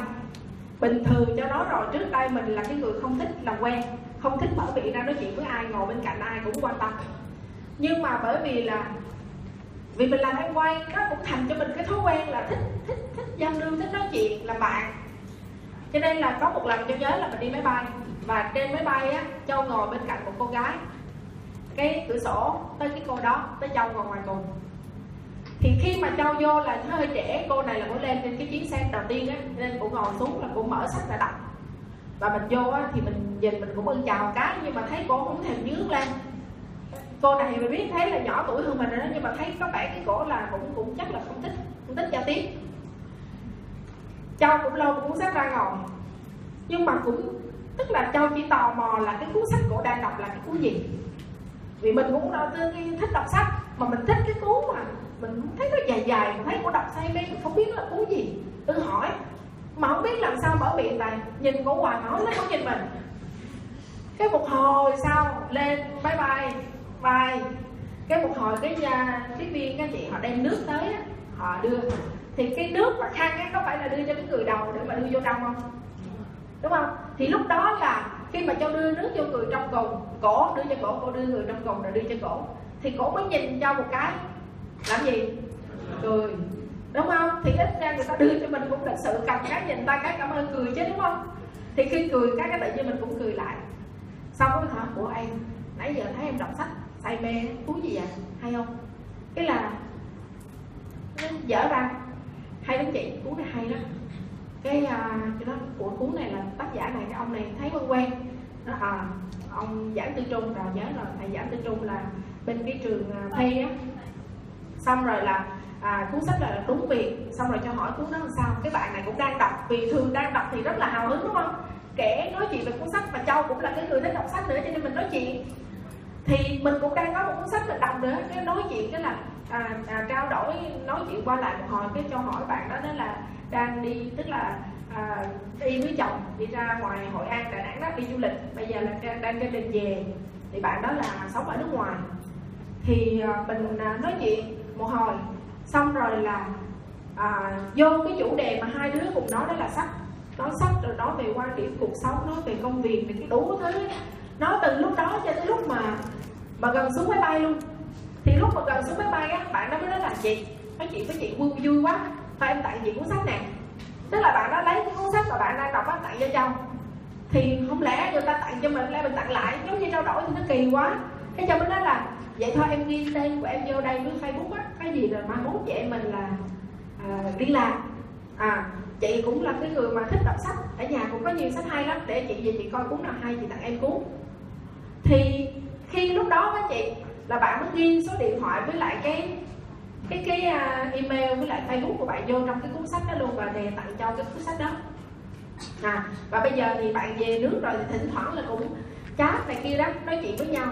Bình thường cho nó rồi trước đây mình là cái người không thích làm quen không thích mở miệng ra nói chuyện với ai ngồi bên cạnh ai cũng quan tâm. Nhưng mà bởi vì là vì mình làm em quay nó cũng thành cho mình cái thói quen là thích thích thích giao lưu thích nói chuyện làm bạn cho nên là có một lần cho nhớ là mình đi máy bay, và trên máy bay á, châu ngồi bên cạnh một cô gái. Cái cửa sổ tới cái cô đó, tới châu ngồi ngoài cùng thì khi mà châu vô là nó hơi trẻ cô này là cũng lên trên cái chuyến xe đầu tiên á, nên cũng ngồi xuống là cũng mở sách ra đọc. Và mình vô á, thì mình nhìn mình cũng ưng chào cái, nhưng mà thấy cô cũng thèm nhướng lên. Cô này mình biết thấy là nhỏ tuổi hơn mình rồi đó, nhưng mà thấy có vẻ cái cổ là cũng cũng chắc là không thích không thích giao tiếp châu cũng lâu cuốn sách ra ngồi. Nhưng mà cũng, tức là châu chỉ tò mò là cái cuốn sách cổ đang đọc là cái cuốn gì? Vì mình cũng đã thích đọc sách, mà mình thích cái cuốn mà mình thấy nó dài dài, mình thấy cổ đọc say mê mình không biết là cuốn gì. Tự hỏi, mà không biết làm sao mở miệng này nhìn cổ hoài hỏi nó không nhìn mình. Cái một hồi sau, lên bye bye bye cái một hồi cái nhà tiếp viên các chị họ đem nước tới họ đưa thì cái nước và khăn á, có phải là đưa cho cái người đầu để mà đưa vô trong không? Đúng không? Thì lúc đó là khi mà cho đưa nước vô người trong cùng cổ, đưa cho cổ cô đưa người trong cùng rồi đưa cho cổ, thì cổ mới nhìn cho một cái. Làm gì? Cười. Đúng không? Thì ít ra người ta đưa cho mình cũng lịch sự cầm cái nhìn ta, cái cảm ơn cười chứ, đúng không? Thì khi cười cái cái tự nhiên mình cũng cười lại. Xong rồi hả? Của em, nãy giờ thấy em đọc sách, say mê cuốn gì vậy hay không? Cái là dở ra hay lắm chị cuốn này hay lắm. Cái uh, cái đó của cuốn này là tác giả này cái ông này thấy quen quen. Nó à ông giảng tư trung rồi nhớ rồi thầy giảng tư trung là bên cái trường à, uh, thi á. Xong rồi là à, cuốn sách là đúng việc. Xong rồi cho hỏi cuốn đó làm sao? Cái bạn này cũng đang đọc vì thường đang đọc thì rất là hào hứng đúng không? Kể nói chuyện về cuốn sách và châu cũng là cái người thích đọc sách nữa cho nên mình nói chuyện. Thì mình cũng đang có một cuốn sách mình đọc nữa cái nói chuyện cái là à, à, trao đổi nói chuyện qua lại một hồi cái cho hỏi bạn đó đó là đang đi tức là à, đi với chồng đi ra ngoài hội an đà nẵng đó đi du lịch. Bây giờ là đang, đang trên đường về. Thì bạn đó là sống ở nước ngoài. Thì à, mình à, nói chuyện một hồi. Xong rồi là à, vô cái chủ đề mà hai đứa cùng nói đó là sách. Nói sách rồi nói về quan điểm cuộc sống nói về công việc về cái đủ thứ nói từ lúc đó cho tới lúc mà mà gần xuống máy bay luôn thì lúc mà gần xuống máy bay á bạn đó mới nói là chị nói chuyện với chị vui vui quá thôi em tặng chị cuốn sách này tức là bạn đó lấy cái cuốn sách mà bạn đang đọc á tặng cho chồng. Thì không lẽ người ta tặng cho mình lại mình tặng lại giống như trao đổi thì nó kỳ quá. Cái chồng mới nói là vậy thôi em ghi tên của em vô đây với facebook á cái gì rồi mai mốt chị em mình là à, liên lạc à chị cũng là cái người mà thích đọc sách ở nhà cũng có nhiều sách hay lắm để chị về chị coi cuốn nào hay chị tặng em cuốn. Thì khi lúc đó á chị là bạn mới ghi số điện thoại với lại cái cái cái uh, email với lại facebook của bạn vô trong cái cuốn sách đó luôn và đề tặng cho cái cuốn sách đó. À và bây giờ thì bạn về nước rồi thì thỉnh thoảng là cũng chat này kia đó nói chuyện với nhau.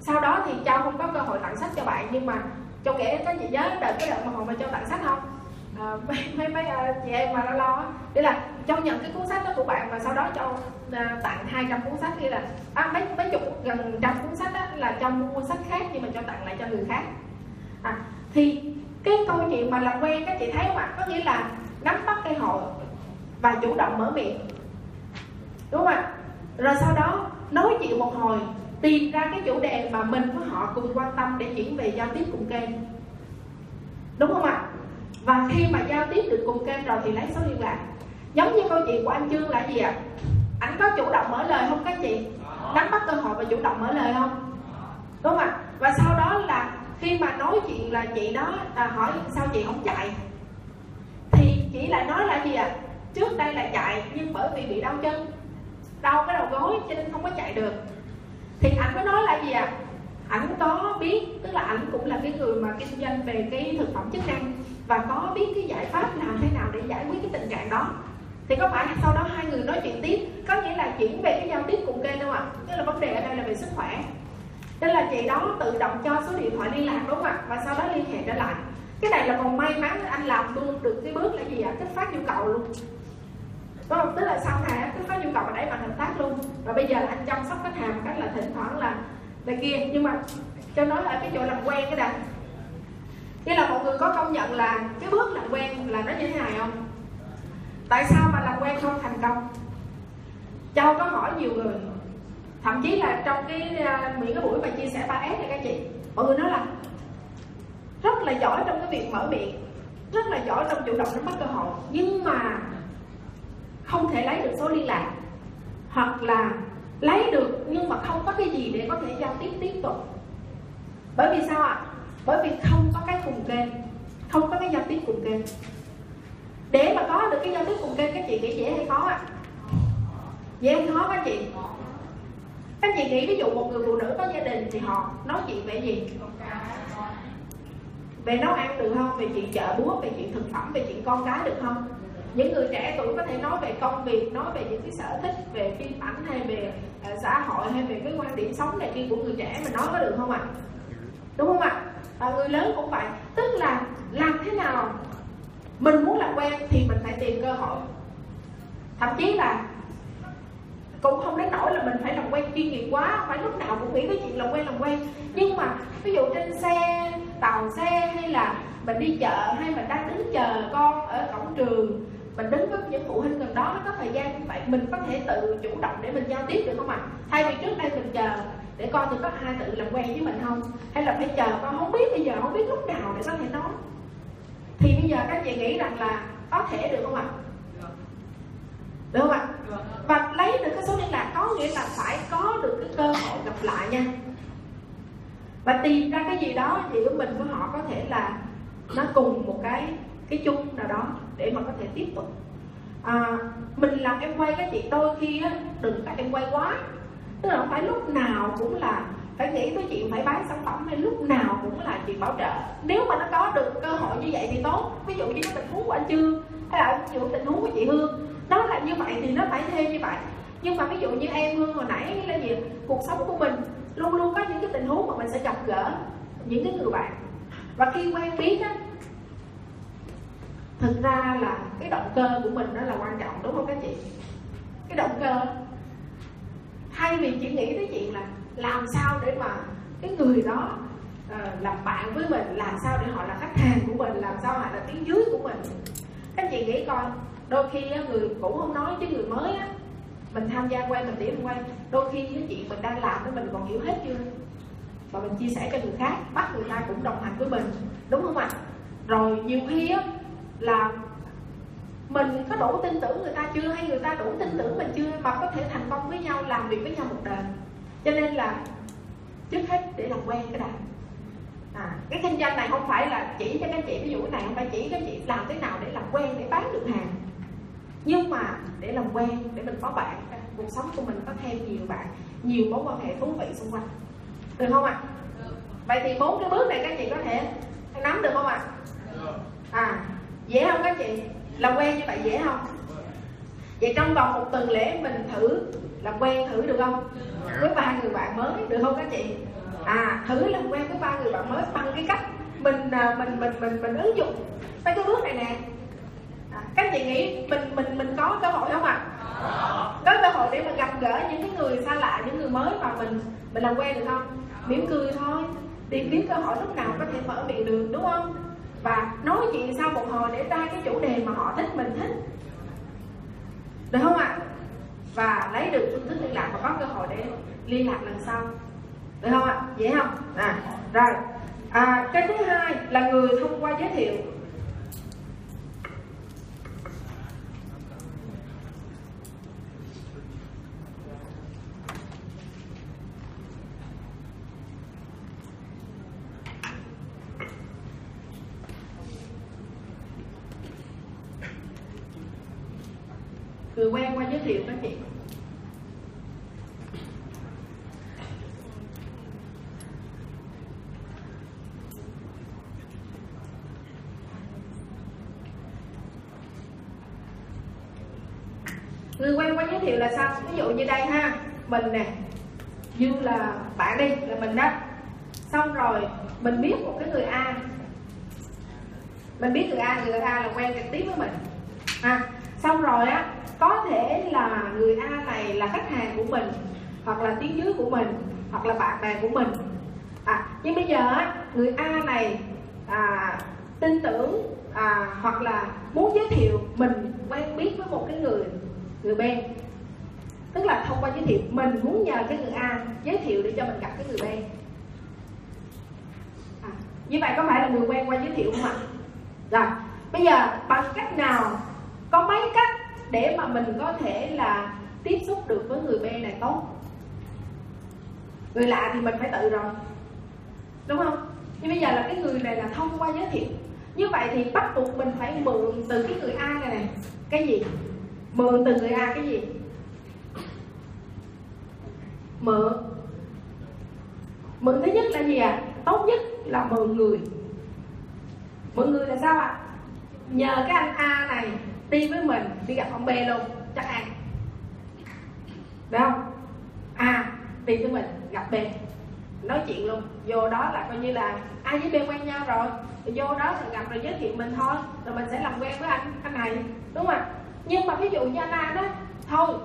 Sau đó thì châu không có cơ hội tặng sách cho bạn nhưng mà châu kể có chị nhớ đợi cái đợt mà hồi mà châu tặng sách không? À, mấy mấy, mấy uh, chị em mà lo lo á. Là châu nhận cái cuốn sách đó của bạn và sau đó châu uh, à, tặng 200 cuốn sách kia là à, mấy mấy chục gần trăm cuốn sách đó là châu mua sách khác nhưng mà châu tặng lại cho người khác. À, thì cái câu chuyện mà làm quen các chị thấy không ạ? Có nghĩa là nắm bắt cơ hội và chủ động mở miệng. Đúng không ạ? Rồi sau đó nói chuyện một hồi tìm ra cái chủ đề mà mình với họ cùng quan tâm để chuyển về giao tiếp cùng kênh. Đúng không ạ? Và khi mà giao tiếp được cùng kênh rồi thì lấy số liên lạc. Giống như câu chuyện của anh trương là gì ạ? Anh có chủ động mở lời không các chị? Nắm bắt cơ hội và chủ động mở lời không? Đúng không ạ? Và sau đó là khi mà nói chuyện là chị đó à, hỏi sao chị không chạy? Thì chị lại nói là gì ạ? À? trước đây là chạy nhưng bởi vì bị đau chân đau cái đầu gối cho nên không có chạy được. Thì ảnh mới nói là gì ạ? À? ảnh có biết tức là ảnh cũng là cái người mà kinh doanh về cái thực phẩm chức năng và có biết cái giải pháp làm thế nào để giải quyết cái tình trạng đó? Thì có phải sau đó hai người nói chuyện tiếp, có nghĩa là chuyển về cái giao tiếp cùng kênh đâu ạ? Tức là vấn đề ở đây là về sức khỏe. Nên là chị đó tự động cho số điện thoại liên lạc, đúng không ạ? Và sau đó liên hệ trở lại. Cái này là còn may mắn anh làm luôn được cái bước là gì ạ? Kích phát nhu cầu luôn. Đúng không? Tức là sau này kích phát nhu cầu và đẩy mạnh hợp tác luôn. Và bây giờ là anh chăm sóc khách hàng cách là thỉnh thoảng là này kia. Nhưng mà cho nói là cái chỗ làm quen cái đã nghĩa là mọi người có công nhận là cái bước làm quen là nó như thế này không? Tại sao mà làm quen không thành công? Châu có hỏi nhiều người. Thậm chí là trong cái uh, những cái buổi mà chia sẻ 3S này các chị mọi người nói là rất là giỏi trong cái việc mở miệng rất là giỏi trong chủ động nắm bắt cơ hội nhưng mà không thể lấy được số liên lạc. Hoặc là lấy được nhưng mà không có cái gì để có thể giao tiếp tiếp tục. Bởi vì sao ạ? Bởi vì không có cái cùng kênh không có cái giao tiếp cùng kênh để mà có được cái giao tiếp cùng kênh các chị nghĩ dễ hay khó ạ? Dễ hay khó các chị? Các chị nghĩ ví dụ một người phụ nữ có gia đình thì họ nói chuyện về gì? Về nấu ăn được không? Về chuyện chợ búa về chuyện thực phẩm về chuyện con cái được không? Những người trẻ tuổi có thể nói về công việc nói về những cái sở thích về phim ảnh hay về uh, xã hội hay về cái quan điểm sống này kia của người trẻ mình nói có được không ạ? À? đúng không ạ? à? À, người lớn cũng vậy. Tức là làm thế nào mình muốn làm quen thì mình phải tìm cơ hội. Thậm chí là cũng không đến nỗi là mình phải làm quen chuyên nghiệp quá phải lúc nào cũng nghĩ cái chuyện làm quen làm quen. Nhưng mà ví dụ trên xe tàu xe hay là mình đi chợ hay mình đang đứng chờ con ở cổng trường mình đứng với những phụ huynh gần đó nó có thời gian như vậy mình có thể tự chủ động để mình giao tiếp được không ạ? À? thay vì trước đây mình chờ để con thì có ai tự làm quen với mình không? Hay là phải chờ con không biết bây giờ không biết lúc nào để có thể nói. Thì bây giờ các chị nghĩ rằng là có thể được không ạ? Được. Không ạ? Và lấy được cái số liên lạc có nghĩa là phải có được cái cơ hội gặp lại nha. Và tìm ra cái gì đó giữa mình với họ có thể là nó cùng một cái cái chung nào đó để mà có thể tiếp tục. À, mình làm em quay các chị đôi khi á đừng tại em quay quá tức là không phải lúc nào cũng là phải nghĩ tới chuyện phải bán sản phẩm hay lúc nào cũng là chuyện bảo trợ. Nếu mà nó có được cơ hội như vậy thì tốt. Ví dụ như cái tình huống của anh trương, hay là ví dụ tình huống của chị hương. Nó là như vậy thì nó phải thêm như vậy. Nhưng mà ví dụ như em hương hồi nãy là gì? Cuộc sống của mình, luôn luôn có những cái tình huống mà mình sẽ gặp gỡ những cái người bạn. Và khi quen biết á, thực ra là cái động cơ của mình đó là quan trọng, đúng không các chị? Cái động cơ thay vì chỉ nghĩ tới chuyện là làm sao để mà cái người đó uh, làm bạn với mình làm sao để họ là khách hàng của mình làm sao họ là tiếng dưới của mình. Các chị nghĩ coi đôi khi á, người cũ không nói chứ người mới á mình tham gia quay mình điểm quay đôi khi cái chuyện mình đang làm thì mình còn hiểu hết chưa? Và mình chia sẻ cho người khác bắt người ta cũng đồng hành với mình đúng không ạ? Rồi nhiều khi á là mình có đủ tin tưởng người ta chưa? Hay người ta đủ tin tưởng mình chưa? Mà có thể thành công với nhau làm việc với nhau một đời. Cho nên là trước hết để làm quen cái đã. À, cái kinh doanh này không phải là chỉ cho các chị ví dụ cái này không phải chỉ các chị làm thế nào để làm quen để bán được hàng. Nhưng mà để làm quen để mình có bạn cuộc sống của mình có thêm nhiều bạn nhiều mối quan hệ thú vị xung quanh. Được không ạ? Vậy thì bốn cái bước này các chị có thể nắm được không ạ? À dễ không các chị làm quen như vậy dễ không? Vậy trong vòng một tuần lễ mình thử làm quen thử được không? Với ba người bạn mới được không các chị? À thử làm quen với ba người bạn mới bằng cái cách mình à, mình mình mình mình ứng dụng mấy cái bước này nè. À, các chị nghĩ mình mình mình có cơ hội không ạ? À? có cơ hội để mình gặp gỡ những cái người xa lạ những người mới mà mình mình làm quen được không? Mỉm cười thôi. Tìm kiếm cơ hội lúc nào có thể mở miệng được đúng không? Và nói chuyện sau một hồi để ra cái chủ đề mà họ thích mình thích. Được không ạ? Và lấy được phương thức liên lạc và có cơ hội để liên lạc lần sau. Được không ạ? Dễ không? À rồi. À, cái thứ hai là người thông qua giới thiệu. Người quen qua giới thiệu các chị. Người quen qua giới thiệu là sao? Ví dụ như đây ha, mình nè, như là bạn đi, là mình đó. Xong rồi, mình biết một cái người a. Mình biết người a người a là quen trực tiếp với mình. Ha, xong rồi á thể là người a này là khách hàng của mình hoặc là tiếng dưới của mình hoặc là bạn bè của mình. À nhưng bây giờ người a này à, tin tưởng à, hoặc là muốn giới thiệu mình quen biết với một cái người người B. Tức là thông qua giới thiệu mình muốn nhờ cái người A giới thiệu để cho mình gặp cái người B. À, như vậy có phải là người quen qua giới thiệu không ạ? Rồi bây giờ bằng cách nào có mấy cách để mà mình có thể là tiếp xúc được với người B này tốt. Người lạ thì mình phải tự rồi. Đúng không? Nhưng bây giờ là cái người này là thông qua giới thiệu. Như vậy thì bắt buộc mình phải mượn từ cái người A này này cái gì? Mượn từ người A cái gì? Mượn. Mượn thứ nhất là gì ạ? À? tốt nhất là mượn người. Mượn người là sao ạ? À? nhờ cái anh A này đi với mình, đi gặp ông B luôn, chắc ăn được không? À, A đi với mình, gặp B. Nói chuyện luôn, vô đó là coi như là A với B quen nhau rồi. Vô đó thì gặp rồi giới thiệu mình thôi, rồi mình sẽ làm quen với anh anh này, đúng không ạ? Nhưng mà ví dụ như anh A đó thôi,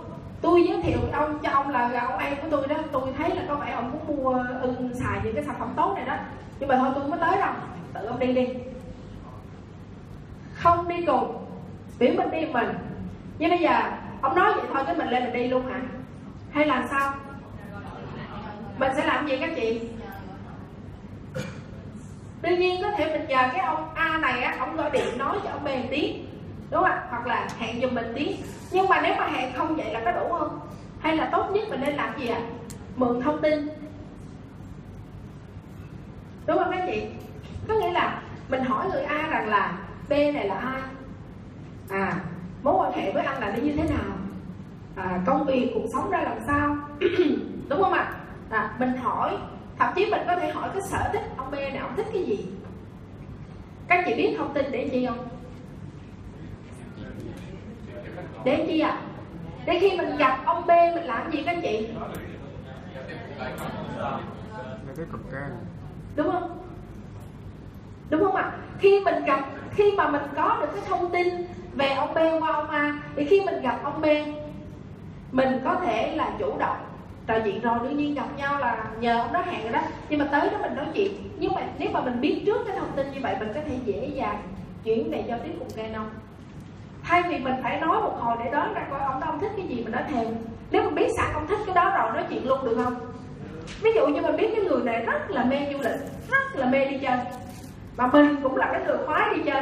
tôi giới thiệu ông cho ông là ông em của tôi đó, tôi thấy là có vẻ ông muốn mua ưng xài những cái sản phẩm tốt này đó. Nhưng mà thôi tôi không có tới đâu, tự ông đi đi. Không đi cùng biểu mình đi mình. Nhưng bây giờ, ông nói vậy thôi cái mình lên mình đi luôn hả? Hay là sao? Mình sẽ làm gì các chị? Đương nhiên có thể mình nhờ cái ông A này á, ông gọi điện nói cho ông B một tiếng đúng không hoặc là hẹn dùm mình tiếng nhưng mà nếu mà hẹn không vậy là có đủ không? Hay là tốt nhất mình nên làm gì ạ? Mượn thông tin. Đúng không các chị? Có nghĩa là mình hỏi người A rằng là B này là ai? À mối quan hệ với anh là nó như thế nào? À, công việc cuộc sống ra làm sao? Đúng không ạ? À, mình hỏi thậm chí mình có thể hỏi cái sở thích ông B này ông thích cái gì? Các chị biết thông tin để chi không? Để chi ạ. À? để khi mình gặp ông B mình làm gì các chị? Đúng không? Đúng không ạ? Khi mình gặp khi mà mình có được cái thông tin về ông B qua ông A. Thì khi mình gặp ông B mình có thể là chủ động trò chuyện rồi. Đương nhiên gặp nhau là nhờ ông đó hẹn rồi đó. Nhưng mà tới đó mình nói chuyện. Nhưng mà nếu mà mình biết trước cái thông tin như vậy, mình có thể dễ dàng chuyển về giao tiếp cùng kênh ông thay vì mình phải nói một hồi để đoán ra coi ông đó ông thích cái gì, mình nói thêm. Nếu mình biết sẵn ông thích cái đó rồi, nói chuyện luôn được không? Ví dụ như mình biết cái người này rất là mê du lịch, rất là mê đi chơi. Mà mình cũng là cái người khoái đi chơi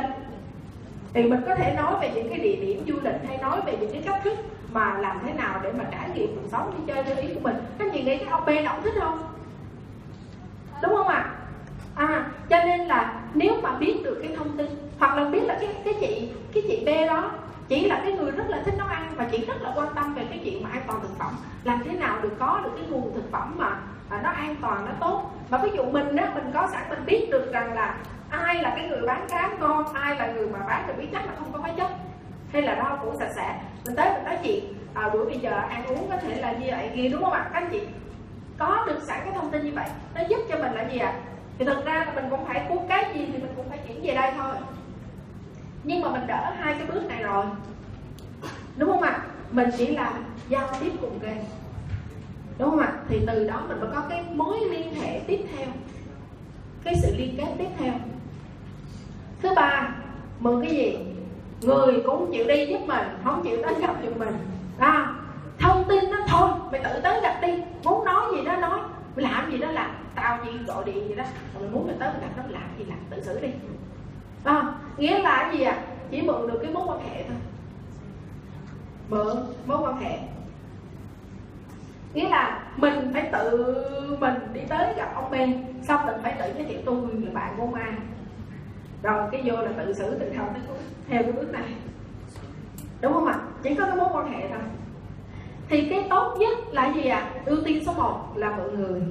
thì mình có thể nói về những cái địa điểm du lịch hay nói về những cái cách thức mà làm thế nào để mà trải nghiệm cuộc sống đi chơi theo ý của mình. Các chị nghĩ cái ông B ông thích không? Đúng không ạ? À? à cho nên là nếu mà biết được cái thông tin, hoặc là biết là cái cái chị cái chị B đó chỉ là cái người rất là thích nấu ăn và chị rất là quan tâm về cái chuyện mà an toàn thực phẩm, làm thế nào được có được cái nguồn thực phẩm mà à, nó an toàn, nó tốt. Mà ví dụ mình đó mình có sẵn, mình biết được rằng là ai là cái người bán cá ngon ai là người mà bán được biết chắc là không có hóa chất? Hay là rau củ sạch sẽ? Mình tới mình nói chuyện à, buổi bây giờ ăn uống có thể là như vậy kia đúng không ạ? Các anh chị có được sẵn cái thông tin như vậy nó giúp cho mình là gì ạ? À? thì thực ra là mình cũng phải cuốn cái gì thì mình cũng phải chuyển về đây thôi. Nhưng mà mình đỡ hai cái bước này rồi. Đúng không ạ? Mình chỉ là giao tiếp cùng kênh đúng không ạ? Thì từ đó mình mới có cái mối liên hệ tiếp theo. Cái sự liên kết tiếp theo thứ ba mừng cái gì? Người cũng chịu đi giúp mình không chịu tới gặp giùm mình. À, thông tin nó thôi mày tự tới gặp đi. Muốn nói gì đó nói mày làm gì đó làm. Tao chỉ gọi điện gì đó. Mà mày muốn mày tới mày gặp nó làm gì làm tự xử đi. À, nghĩa là cái gì à chỉ mượn được cái mối quan hệ thôi. Mượn mối quan hệ. Nghĩa là mình phải tự mình đi tới gặp ông B xong mình phải tự giới thiệu tôi là bạn của ông A rồi cái vô là tự xử tự cuối theo cái bước này. Đúng không ạ? Chỉ có cái mối quan hệ thôi thì cái tốt nhất là gì ạ? À? ưu tiên số 1 là mọi người.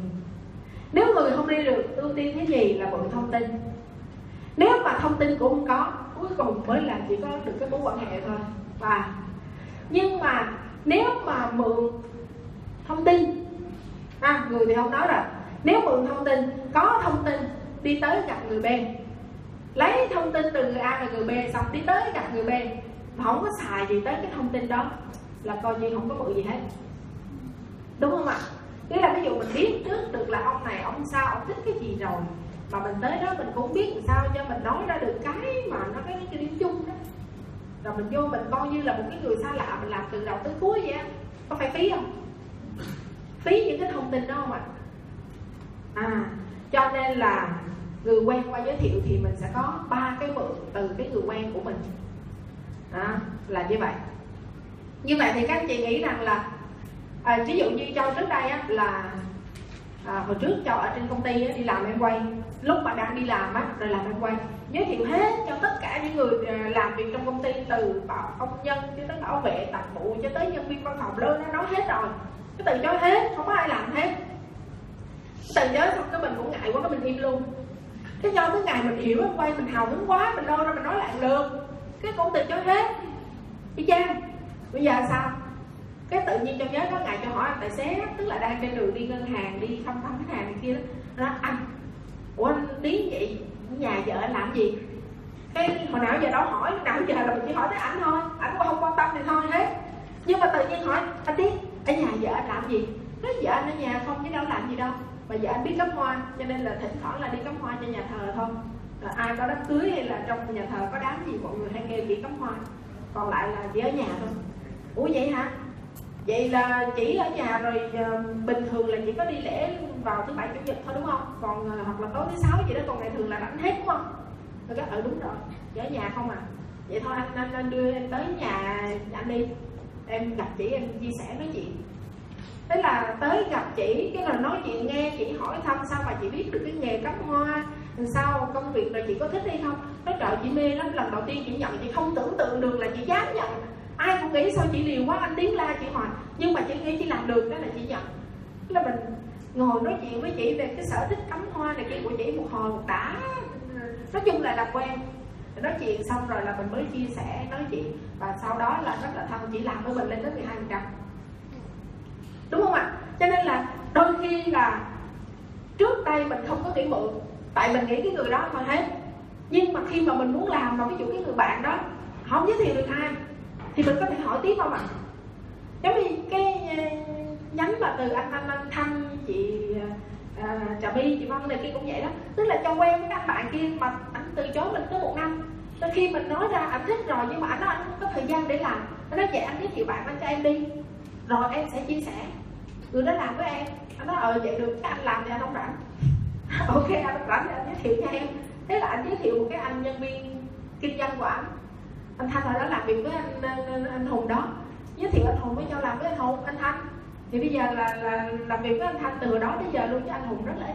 Nếu người không đi được ưu tiên cái gì là mượn thông tin. Nếu mà thông tin cũng không có cuối cùng mới là chỉ có được cái mối quan hệ thôi. Và nhưng mà nếu mà mượn thông tin à, người thì không nói rồi. Nếu mượn thông tin có thông tin đi tới gặp người bên lấy thông tin từ người A và người B xong tiến tới gặp người B. Mà không có xài gì tới cái thông tin đó là coi như không có bự gì hết. Đúng không ạ? Nghĩa là ví dụ mình biết trước được là ông này ông sao ông thích cái gì rồi mà mình tới đó mình cũng biết làm sao cho mình nói ra được cái mà nó cái, cái điểm chung đó. Rồi mình vô mình coi như là một cái người xa lạ mình làm từ đầu tới cuối vậy á. Có phải phí không? Phí những cái thông tin đó không ạ? À cho nên là người quen qua giới thiệu thì mình sẽ có ba cái mượn từ cái người quen của mình. À, là như vậy. Như vậy thì các anh chị nghĩ rằng là à, ví dụ như cho trước đây á, là à, hồi trước cho ở trên công ty á, đi làm em quay. Lúc mà đang đi làm á rồi làm em quay. Giới thiệu hết cho tất cả những người à, làm việc trong công ty từ bảo công nhân cho tới bảo vệ tạp vụ cho tới nhân viên văn phòng lớn nó nói hết rồi. Cái từ chối hết không có ai làm hết. Từ chối xong cái mình cũng ngại quá cái mình im luôn cái do cái ngày mình hiểu em quay mình hào hứng quá, mình lôi ra mình nói lại được cái cũng từ chối hết. Đi chang bây giờ sao? Cái tự nhiên trong giới có ngày cho hỏi anh tài xế, tức là đang trên đường đi ngân hàng, đi thăm thăm khách hàng này kia đó. Anh, ủa, anh tiến vậy? Nhà vợ anh làm gì? Cái hồi nào giờ đâu hỏi nào giờ là mình chỉ hỏi tới ảnh thôi. Ảnh cũng không quan tâm thì thôi hết. Nhưng mà tự nhiên hỏi, anh tiến ở nhà vợ anh làm gì? Nói vợ anh ở nhà không, chứ đâu làm gì đâu và giờ anh biết cắm hoa cho nên là thỉnh thoảng là đi cắm hoa cho nhà thờ thôi. Rồi ai có đám cưới hay là trong nhà thờ có đám gì mọi người hay kêu chị cắm hoa. Còn lại là chỉ ở nhà thôi. Ủa vậy hả? Vậy là chỉ ở nhà rồi uh, bình thường là chỉ có đi lễ vào thứ bảy chủ nhật thôi đúng không? Còn uh, hoặc là tối thứ sáu gì đó còn ngày thường là rảnh hết đúng không? Tôi nói ừ ờ, đúng rồi. Chỉ ở nhà không à. Vậy thôi anh anh, anh đưa em tới nhà anh đi. Em gặp chị em chia sẻ với chị thế là tới gặp chị, cái là nói chuyện nghe, chị hỏi thăm sao mà chị biết được cái nghề cắm hoa sao công việc rồi chị có thích hay không. Nói trời, chị mê lắm. Lần đầu tiên chị nhận, chị không tưởng tượng được là chị dám nhận. Ai cũng nghĩ sao chị liều quá, anh tiếng la chị hỏi nhưng mà chị nghĩ chị làm được đó là chị nhận. Là mình ngồi nói chuyện với chị về cái sở thích cắm hoa này kia của chị một hồi một đã. Nói chung là làm quen. Nói chuyện xong rồi là mình mới chia sẻ, nói chuyện. Và sau đó là rất là thân, chị làm với mình lên tới 12 phần trăm đúng không ạ? Cho nên là đôi khi là trước đây mình không có nghĩ mượn tại mình nghĩ cái người đó mà hết. Nhưng mà khi mà mình muốn làm mà ví dụ cái người bạn đó không giới thiệu được ai thì mình có thể hỏi tiếp không ạ? Giống như cái ờ, nhánh mà từ anh anh anh thanh chị à, trà my chị vân này kia cũng vậy đó. Tức là cho quen với các bạn kia mà anh từ chối mình tới một năm. Tới khi mình nói ra anh thích rồi nhưng mà anh nói anh không có thời gian để làm. Anh nói vậy anh giới thiệu bạn anh cho em đi rồi em sẽ chia sẻ. Người đó làm với em. Anh nói ờ vậy được cái anh làm thì anh không rảnh. Ok anh không rảnh thì anh giới thiệu cho em. Thế là anh giới thiệu một cái anh nhân viên kinh doanh của anh anh thanh hồi đó làm việc với anh, anh, anh hùng đó. Giới thiệu anh hùng mới cho làm với anh hùng anh thanh. Thì bây giờ là, là làm việc với anh thanh từ đó tới giờ luôn với anh hùng rất là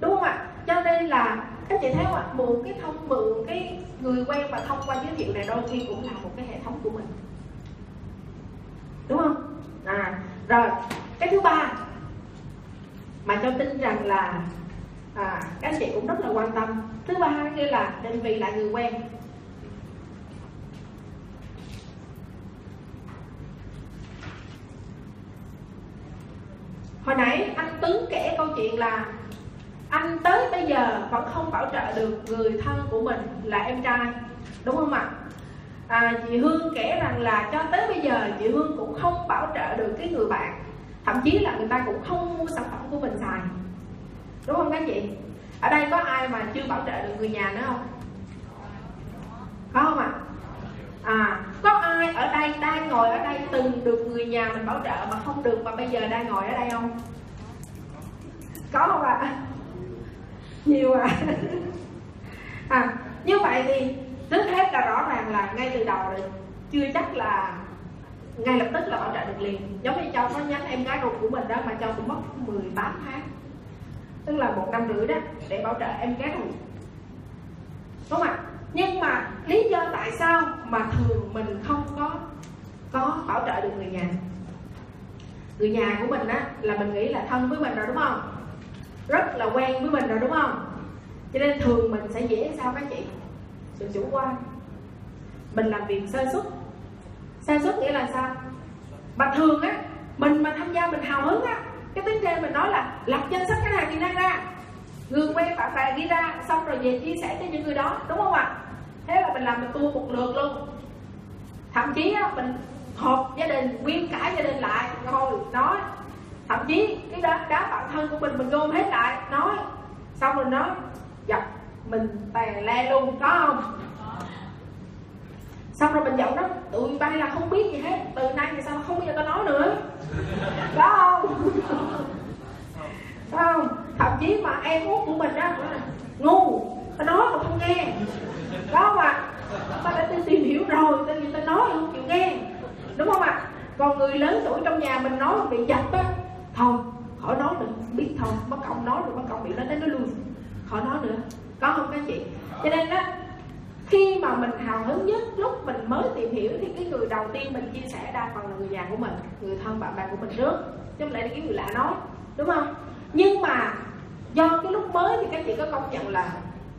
đúng không ạ? Cho nên là các chị thấy không ạ? Mượn cái thông mượn cái người quen mà thông qua giới thiệu này đôi khi cũng là một cái hệ thống của mình đúng không? À rồi. Cái thứ ba mà cho tin rằng là à, các chị cũng rất là quan tâm. Thứ ba như là định vị lại người quen. Hồi nãy anh tứ kể câu chuyện là anh tới bây giờ vẫn không bảo trợ được người thân của mình là em trai. Đúng không ạ? À, chị hương kể rằng là cho tới bây giờ chị hương cũng không bảo trợ được cái người bạn. Thậm chí là người ta cũng không mua sản phẩm của mình xài. Đúng không các chị? Ở đây có ai mà chưa bảo trợ được người nhà nữa không? Có không ạ? À có ai ở đây đang ngồi ở đây từng được người nhà mình bảo trợ mà không được mà bây giờ đang ngồi ở đây không? Có không ạ? Nhiều à. À như vậy thì trước hết là rõ ràng là ngay từ đầu rồi, chưa chắc là ngay lập tức là bảo trợ được liền. Giống như châu có nhắn em gái ruột của mình đó, mà châu cũng mất 18 tháng, tức là một năm rưỡi đó, để bảo trợ em gái ruột. Đúng không ạ? Nhưng mà lý do tại sao mà thường mình không có có bảo trợ được người nhà? Người nhà của mình á, là mình nghĩ là thân với mình rồi, đúng không? Rất là quen với mình rồi, đúng không? Cho nên thường mình sẽ dễ sao các chị? Sự chủ quan. Mình làm việc sơ xuất sơ xuất nghĩa là sao? Mà thường á mình mà tham gia mình hào hứng á cái tiếng trên mình nói là lập danh sách khách hàng tiềm năng ra. Người quen bạn bè ghi ra xong rồi về chia sẻ cho những người đó đúng không ạ? Thế là mình làm mình tua một lượt luôn. Thậm chí á, mình họp gia đình nguyên cả gia đình lại ngồi nói. Thậm chí cái đó đám bạn thân của mình mình gom hết lại nói. Xong rồi nói dập mình tè le luôn, có không? Xong rồi mình giọng đó, tụi bay là không biết gì hết, từ nay thì sao không bao giờ tao nói nữa? Có không? Có không? Thậm chí mà em út của mình á, ngu, tao nói mà không nghe. Có không ạ? Tao đã tìm hiểu rồi, tao tao nói không chịu nghe. Đúng không ạ? Còn người lớn tuổi trong nhà mình nói bị dập á, thôi, khỏi nói được biết thôi, mất công nói rồi, mất công bị nó tới nó luôn khỏi nói nữa. Có không các chị? Cho nên đó khi mà mình hào hứng nhất, lúc mình mới tìm hiểu thì cái người đầu tiên mình chia sẻ đa phần là người nhà của mình, người thân bạn bè của mình trước. Chứ không lẽ là cái người lạ nói, đúng không? Nhưng mà do cái lúc mới thì các chị có công nhận là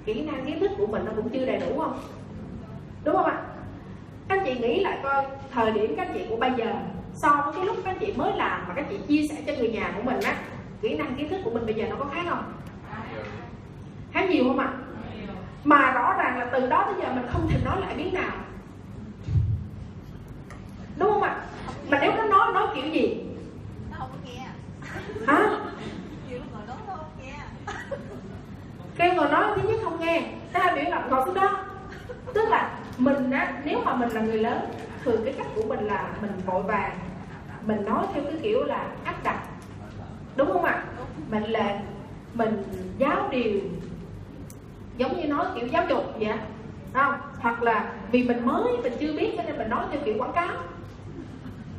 kỹ năng, kiến thức của mình nó cũng chưa đầy đủ không? Đúng không ạ? Các chị nghĩ lại coi thời điểm các chị của bây giờ, so với cái lúc các chị mới làm mà các chị chia sẻ cho người nhà của mình á, kỹ năng, kiến thức của mình bây giờ nó có khác không? Khác nhiều không ạ? Mà rõ ràng là từ đó tới giờ mình không thể nói lại biến nào. Đúng không ạ? Mà nếu nó nói nói kiểu gì? Nó không nghe. Hả? Kêu người nói thứ nhất không nghe. Thứ hai biểu là ngồi xuống đó. Tức là mình á nếu mà mình là người lớn thường cái cách của mình là mình vội vàng. Mình nói theo cái kiểu là áp đặt. Đúng không ạ? Mình là mình giáo điều giống như nói kiểu giáo dục vậy không? Hoặc là vì mình mới mình chưa biết cho nên mình nói theo kiểu quảng cáo.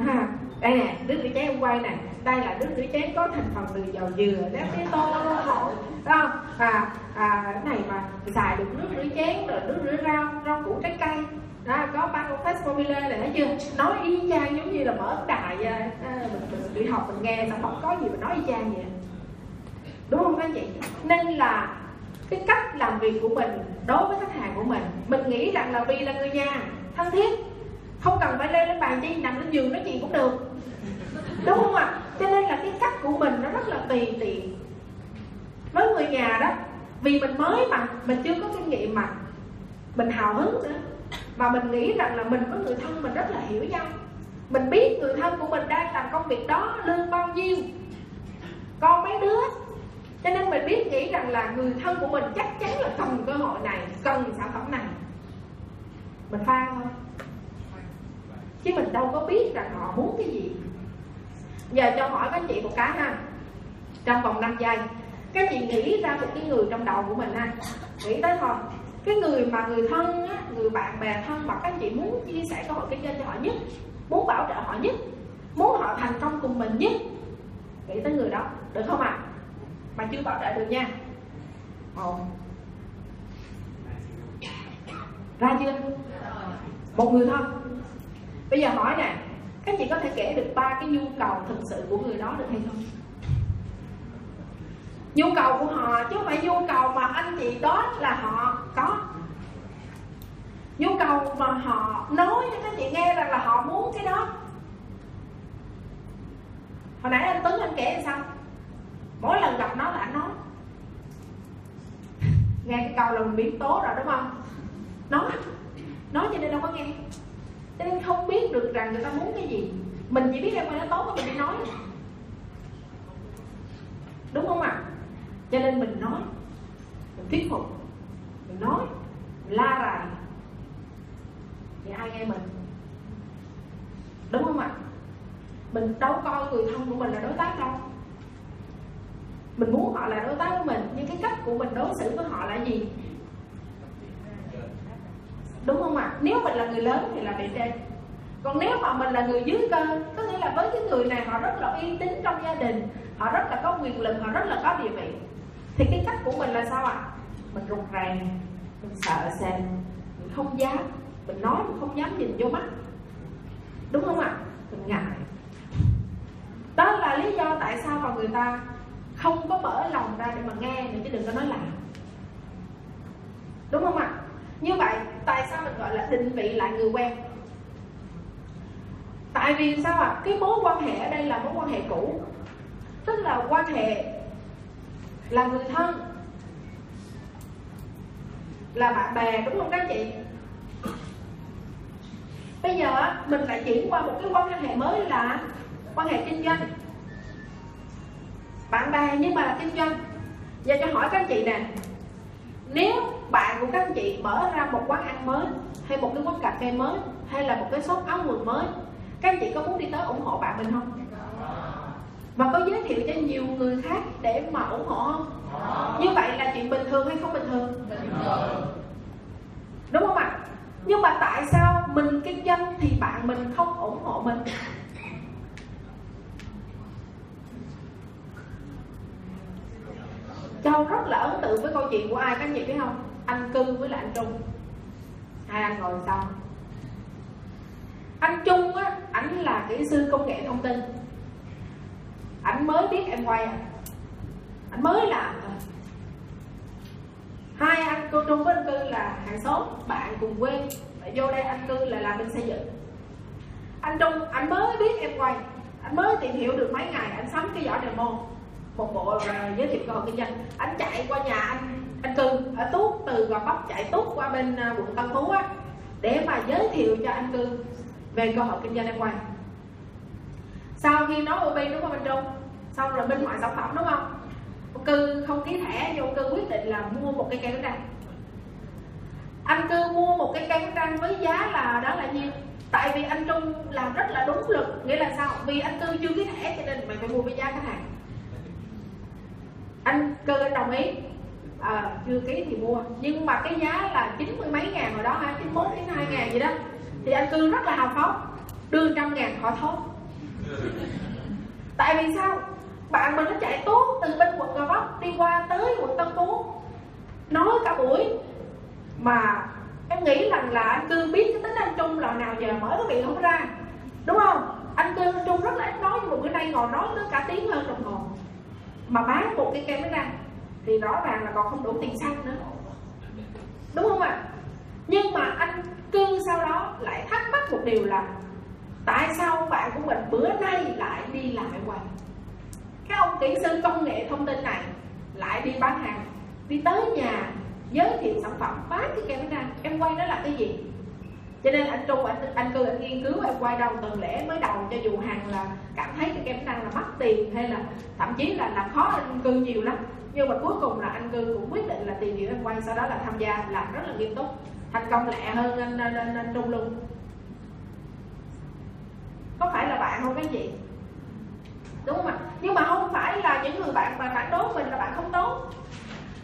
À, đây nè nước rửa chén em quay nè đây là nước rửa chén có thành phần từ dầu dừa nếp tía tô hổ không? À, à cái này mà xài được nước rửa chén rồi nước rửa rau rau củ trái cây. Đó, có ba công test formula này thấy chưa? Nói y chang giống như là mở đài à, à mình, mình đi học mình nghe xong không có gì mình nói y chang vậy? Đúng không anh chị? Nên là cái cách làm việc của mình đối với khách hàng của mình. Mình nghĩ rằng là vì là người nhà, thân thiết, không cần phải lên lên bàn chi, nằm lên giường nói chuyện cũng được. Đúng không ạ? Cho nên là cái cách của mình nó rất là tùy tiện. Với người nhà đó, vì mình mới mà, mình chưa có kinh nghiệm mà, mình hào hứng nữa. Mà mình nghĩ rằng là mình với người thân mình rất là hiểu nhau. Mình biết người thân của mình đang làm công việc đó lương bao nhiêu. Con mấy đứa cho nên mình biết nghĩ rằng là người thân của mình chắc chắn là cần cơ hội này cần sản phẩm này. Mình pha thôi. Chứ mình đâu có biết rằng họ muốn cái gì. Giờ cho hỏi các chị một cái ha trong vòng 5 giây các chị nghĩ ra một cái người trong đầu của mình ha nghĩ tới thôi. Cái người mà người thân á, người bạn bè thân mà các chị muốn chia sẻ cơ hội kinh doanh cho họ nhất muốn bảo trợ họ nhất muốn họ thành công cùng mình nhất. Nghĩ tới người đó được không ạ? à? Mà chưa bảo trợ được nha. Một. Ra chưa? Một người thôi. Bây giờ hỏi nè, các chị có thể kể được ba cái nhu cầu thực sự của người đó được hay không? Nhu cầu của họ chứ không phải nhu cầu mà anh chị đó là họ có. Nhu cầu mà họ nói cho các chị nghe rằng là họ muốn cái đó. Hồi nãy anh tuấn anh kể làm sao? Mỗi lần gặp nó là anh nói. Nghe cái câu là mình biến tố rồi đúng không? Nói nói cho nên đâu có nghe. Cho nên không biết được rằng người ta muốn cái gì. Mình chỉ biết em ơi nó tốt mình đi nói. Đúng không ạ? À? cho nên mình nói, mình thuyết phục, mình nói, mình la rài thì ai nghe mình? Đúng không ạ? À? mình đâu coi người thân của mình là đối tác đâu mình muốn họ là đối tác của mình, nhưng cái cách của mình đối xử với họ là gì đúng không ạ à? nếu mình là người lớn thì là bề trên còn nếu mà mình là người dưới cơ, có nghĩa là với cái người này họ rất là uy tín trong gia đình, họ rất là có quyền lực, họ rất là có địa vị, thì cái cách của mình là sao ạ à? mình rụt rè, mình sợ sệt, mình không dám, mình nói mình không dám nhìn vô mắt đúng không ạ à? mình ngại đó là lý do tại sao mà người ta không có mở lòng ra để mà nghe nữa, chứ đừng có nói lại. Đúng không ạ? Như vậy, tại sao mình gọi là định vị lại người quen? Tại vì sao ạ? À? cái mối quan hệ ở đây là mối quan hệ cũ. Tức là quan hệ là người thân, là bạn bè, đúng không các chị? Bây giờ mình lại chuyển qua một cái quan hệ mới là quan hệ kinh doanh bạn bè nhưng mà là kinh doanh. Giờ cho hỏi các chị nè, nếu bạn của các anh chị mở ra một quán ăn mới, hay một cái quán cà phê mới, hay là một cái shop áo quần mới, các anh chị có muốn đi tới ủng hộ bạn mình không? Và có giới thiệu cho nhiều người khác để mà ủng hộ không? Như vậy là chuyện bình thường hay không bình thường? Đúng không ạ? Nhưng mà tại sao mình kinh doanh thì bạn mình không ủng hộ mình? Châu rất là ấn tượng với câu chuyện của ai các anh chị biết không? Anh cư với lại anh trung. Hai anh ngồi sau. Anh trung á, ảnh là kỹ sư công nghệ thông tin. Ảnh mới biết em quay à. Ảnh mới làm thôi hai anh cô trung với anh cư là hàng xóm, bạn cùng quê. Vô đây anh cư là làm bên xây dựng. Anh trung anh mới biết em quay. Anh mới tìm hiểu được mấy ngày anh sắm cái giỏ demo một bộ là giới thiệu cơ hội kinh doanh anh chạy qua nhà anh anh cư, ở tuốt từ gò vấp chạy tuốt qua bên à, quận tân phú á, để mà giới thiệu cho anh cư về cơ hội kinh doanh em quay sau khi nói OB đúng không anh Trung? Xong rồi bên ngoại sản phẩm đúng không? Ông cư không ký thẻ, nhưng ông cư quyết định là mua một cây cây bánh răng. Anh cư mua một cái cây bánh răng với giá là, đó là nhiêu? Tại vì anh trung làm rất là đúng lực, nghĩa là sao? Vì anh cư chưa ký thẻ cho nên mày phải mua với giá khách hàng anh cơ anh đồng ý. À, chưa ký thì mua. Nhưng mà cái giá là chín mươi mấy ngàn rồi đó hai chín mốt chín hai ngàn gì đó. Thì anh cư rất là hào phóng. Đưa trăm ngàn khỏi thốt tại vì sao? Bạn mình nó chạy tốt từ bên quận gò vấp đi qua tới quận tân phú. Nói cả buổi mà em nghĩ rằng là anh cương biết cái tính anh trung là nào giờ mở cái miệng không ra. Đúng không? Anh cương anh trung rất là ít nói nhưng mà bữa nay ngồi nói tới cả tiếng hơn đồng hồ mà bán một cái kem đánh ra thì rõ ràng là còn không đủ tiền xăng nữa. Đúng không ạ? À? nhưng mà anh cương sau đó lại thắc mắc một điều là tại sao bạn của mình bữa nay lại đi lại quầy cái ông kỹ sư công nghệ thông tin này lại đi bán hàng, đi tới nhà giới thiệu sản phẩm, bán cái kem bánh ra em quay đó là cái gì? Cho nên anh trung anh anh cư anh nghiên cứu em quay đầu tuần lễ mới đầu cho dù hàng là cảm thấy cái em năng là mất tiền hay là thậm chí là làm khó anh cư nhiều lắm. Nhưng mà cuối cùng là anh cư cũng quyết định là tìm hiểu em quay sau đó là tham gia làm rất là nghiêm túc thành công lẹ hơn anh anh, anh, anh trung luôn. Có phải là bạn không cái gì đúng không ạ? Nhưng mà không phải là những người bạn mà phản đối mình là bạn không tốt.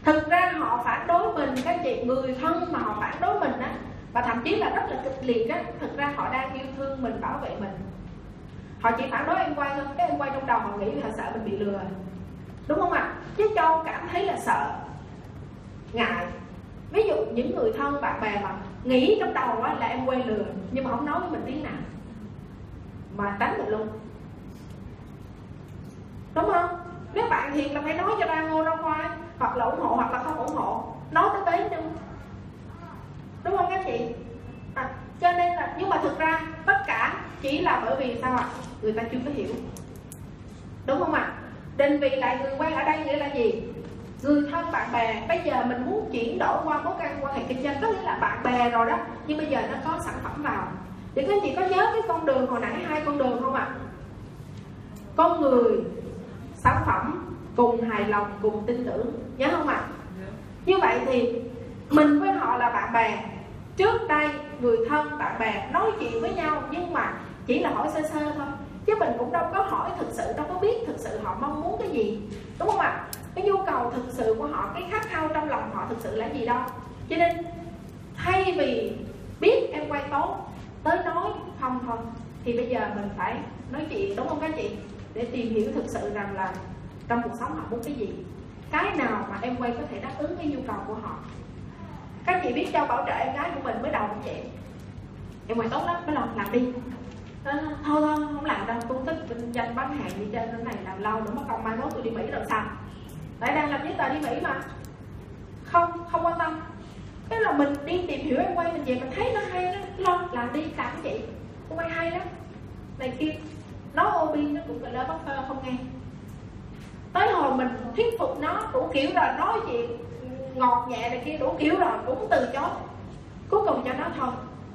Thực ra họ phản đối mình các chị người thân mà họ phản đối mình á và thậm chí là rất là kịch liệt á. Thực ra họ đang yêu thương mình, bảo vệ mình. Họ chỉ phản đối em quay thôi, cái em quay trong đầu họ nghĩ là sợ mình bị lừa. Đúng không ạ? Chứ châu cảm thấy là sợ, ngại. Ví dụ những người thân, bạn bè mà nghĩ trong đầu á là em quay lừa, nhưng mà không nói với mình tiếng nào. Mà tánh mình luôn. Đúng không? Nếu bạn thiệt là phải nói cho ra ngô ra khoai hoặc là ủng hộ, hoặc là không ủng hộ, nói tới bấy luôn đúng không các chị? À, cho nên là nhưng mà thực ra tất cả chỉ là bởi vì sao ạ? Người ta chưa có hiểu. Đúng không ạ? Định vị lại người quen ở đây nghĩa là gì? Người thân bạn bè. Bây giờ mình muốn chuyển đổi qua mối quan quan hệ kinh doanh có nghĩa là bạn bè rồi đó. Nhưng bây giờ nó có sản phẩm vào. Thì các anh chị có nhớ cái con đường hồi nãy hai con đường không ạ? Con người sản phẩm cùng hài lòng cùng tin tưởng. Nhớ không ạ? Như vậy thì mình với họ là bạn bè trước đây, người thân, bạn bè nói chuyện với nhau, nhưng mà chỉ là hỏi sơ sơ thôi. Chứ mình cũng đâu có hỏi thực sự, đâu có biết thực sự họ mong muốn cái gì. Đúng không ạ? Cái nhu cầu thực sự của họ, cái khát khao trong lòng họ thực sự là gì đâu cho nên, thay vì biết em quay tốt tới nói không thôi, thì bây giờ mình phải nói chuyện, đúng không các chị? Để tìm hiểu thực sự rằng là trong cuộc sống họ muốn cái gì. Cái nào mà em quay có thể đáp ứng cái nhu cầu của họ? Các chị biết cho bảo trợ em gái của mình mới đầu cũng vậy em quay tốt lắm mới lòng làm đi. Ờ, thôi thôi không làm đâu tôi thích kinh doanh bán hàng gì trên cái này làm lâu nữa mất công mai mốt tôi đi mỹ rồi sao? Tại đang làm giấy tờ đi mỹ mà. Không không quan tâm. Cái là mình đi tìm hiểu em quay mình về mình thấy nó hay đó lo làm đi làm cái chị em quay hay lắm. Này kia nói OB nó cũng là lỡ bắt không nghe. Tới hồi mình thuyết phục nó đủ kiểu rồi nói chuyện ngọt nhẹ này kia, đủ kiểu rồi cũng từ chối. Cuối cùng cho nó thôi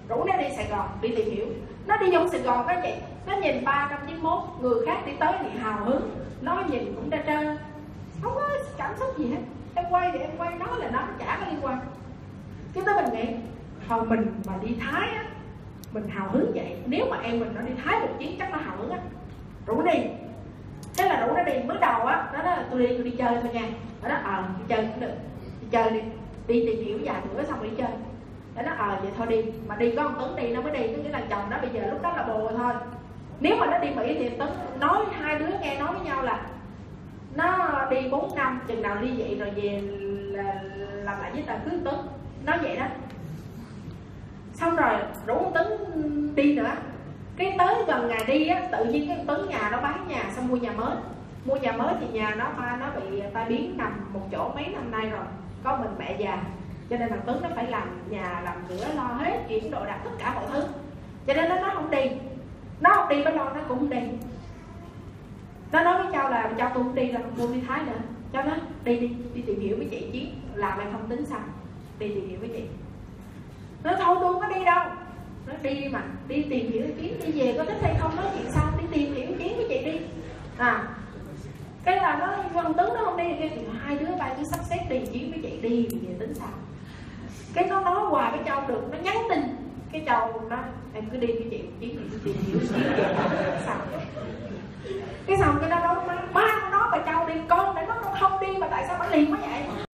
rủ nó đi Sài Gòn đi tìm hiểu. Nó đi vô Sài Gòn các chị, nó nhìn 391 người khác đi tới thì hào hứng, nó nhìn cũng ra trơn. Không có cảm xúc gì hết, em quay thì em quay, nói là nó chả có liên quan. Cái đó mình nghĩ, thôi mình mà đi Thái á, mình hào hứng vậy, nếu mà em mình nó đi Thái một chuyến chắc nó hào hứng á. Rủ đi. Thế là rủ nó đi mới đầu á, nó nói là tôi đi tôi đi chơi thôi nha. Nó nói ờ đi chơi cũng được chơi đi. Đi tìm hiểu vài bữa xong rồi đi chơi nó nói ờ vậy thôi đi. Mà đi có ông Tuấn đi, nó mới đi. Có nghĩa là chồng nó bây giờ lúc đó là bồ thôi. Nếu mà nó đi Mỹ thì Tuấn nói, hai đứa nghe nói với nhau là nó đi 4 năm, chừng nào ly dị rồi về là làm lại với tờ cưới Tuấn. Nói vậy đó. Xong rồi rủ Tuấn đi nữa. Cái tới gần ngày đi á, tự nhiên cái Tuấn nhà nó bán nhà, xong mua nhà mới. Mua nhà mới thì nhà nó, ba nó bị tai biến nằm một chỗ mấy năm nay rồi có mình mẹ già. Cho nên thằng Tuấn nó phải làm nhà, làm cửa, lo hết chuyển đồ đạc, tất cả mọi thứ. Cho nên nó nó không đi. Nó không đi mới lo nó cũng không đi. Nó nói với cháu là cho tôi không đi là mua đi thái nữa. Cho nó đi đi đi tìm hiểu với chị chứ, làm em không tính sao? Đi tìm hiểu với chị. Nó thôi, tôi không có đi đâu. Nó đi mà, đi tìm hiểu ý kiến đi, về có thích hay không, nói chuyện sao, đi tìm hiểu ý kiến với chị đi. À cái là nó ông tứ nó không đi thì thì hai đứa ba đứa sắp xếp đi chuyến với chị đi, thì về tính sao? Cái nó nói hoài với châu được, nó nhắn tin. Cái châu nó, em cứ đi với chị một chuyến thì tìm hiểu chuyến về sao cái xong cái nó nói, má má nó và châu đi, con để nó không đi mà tại sao bà liền quá vậy?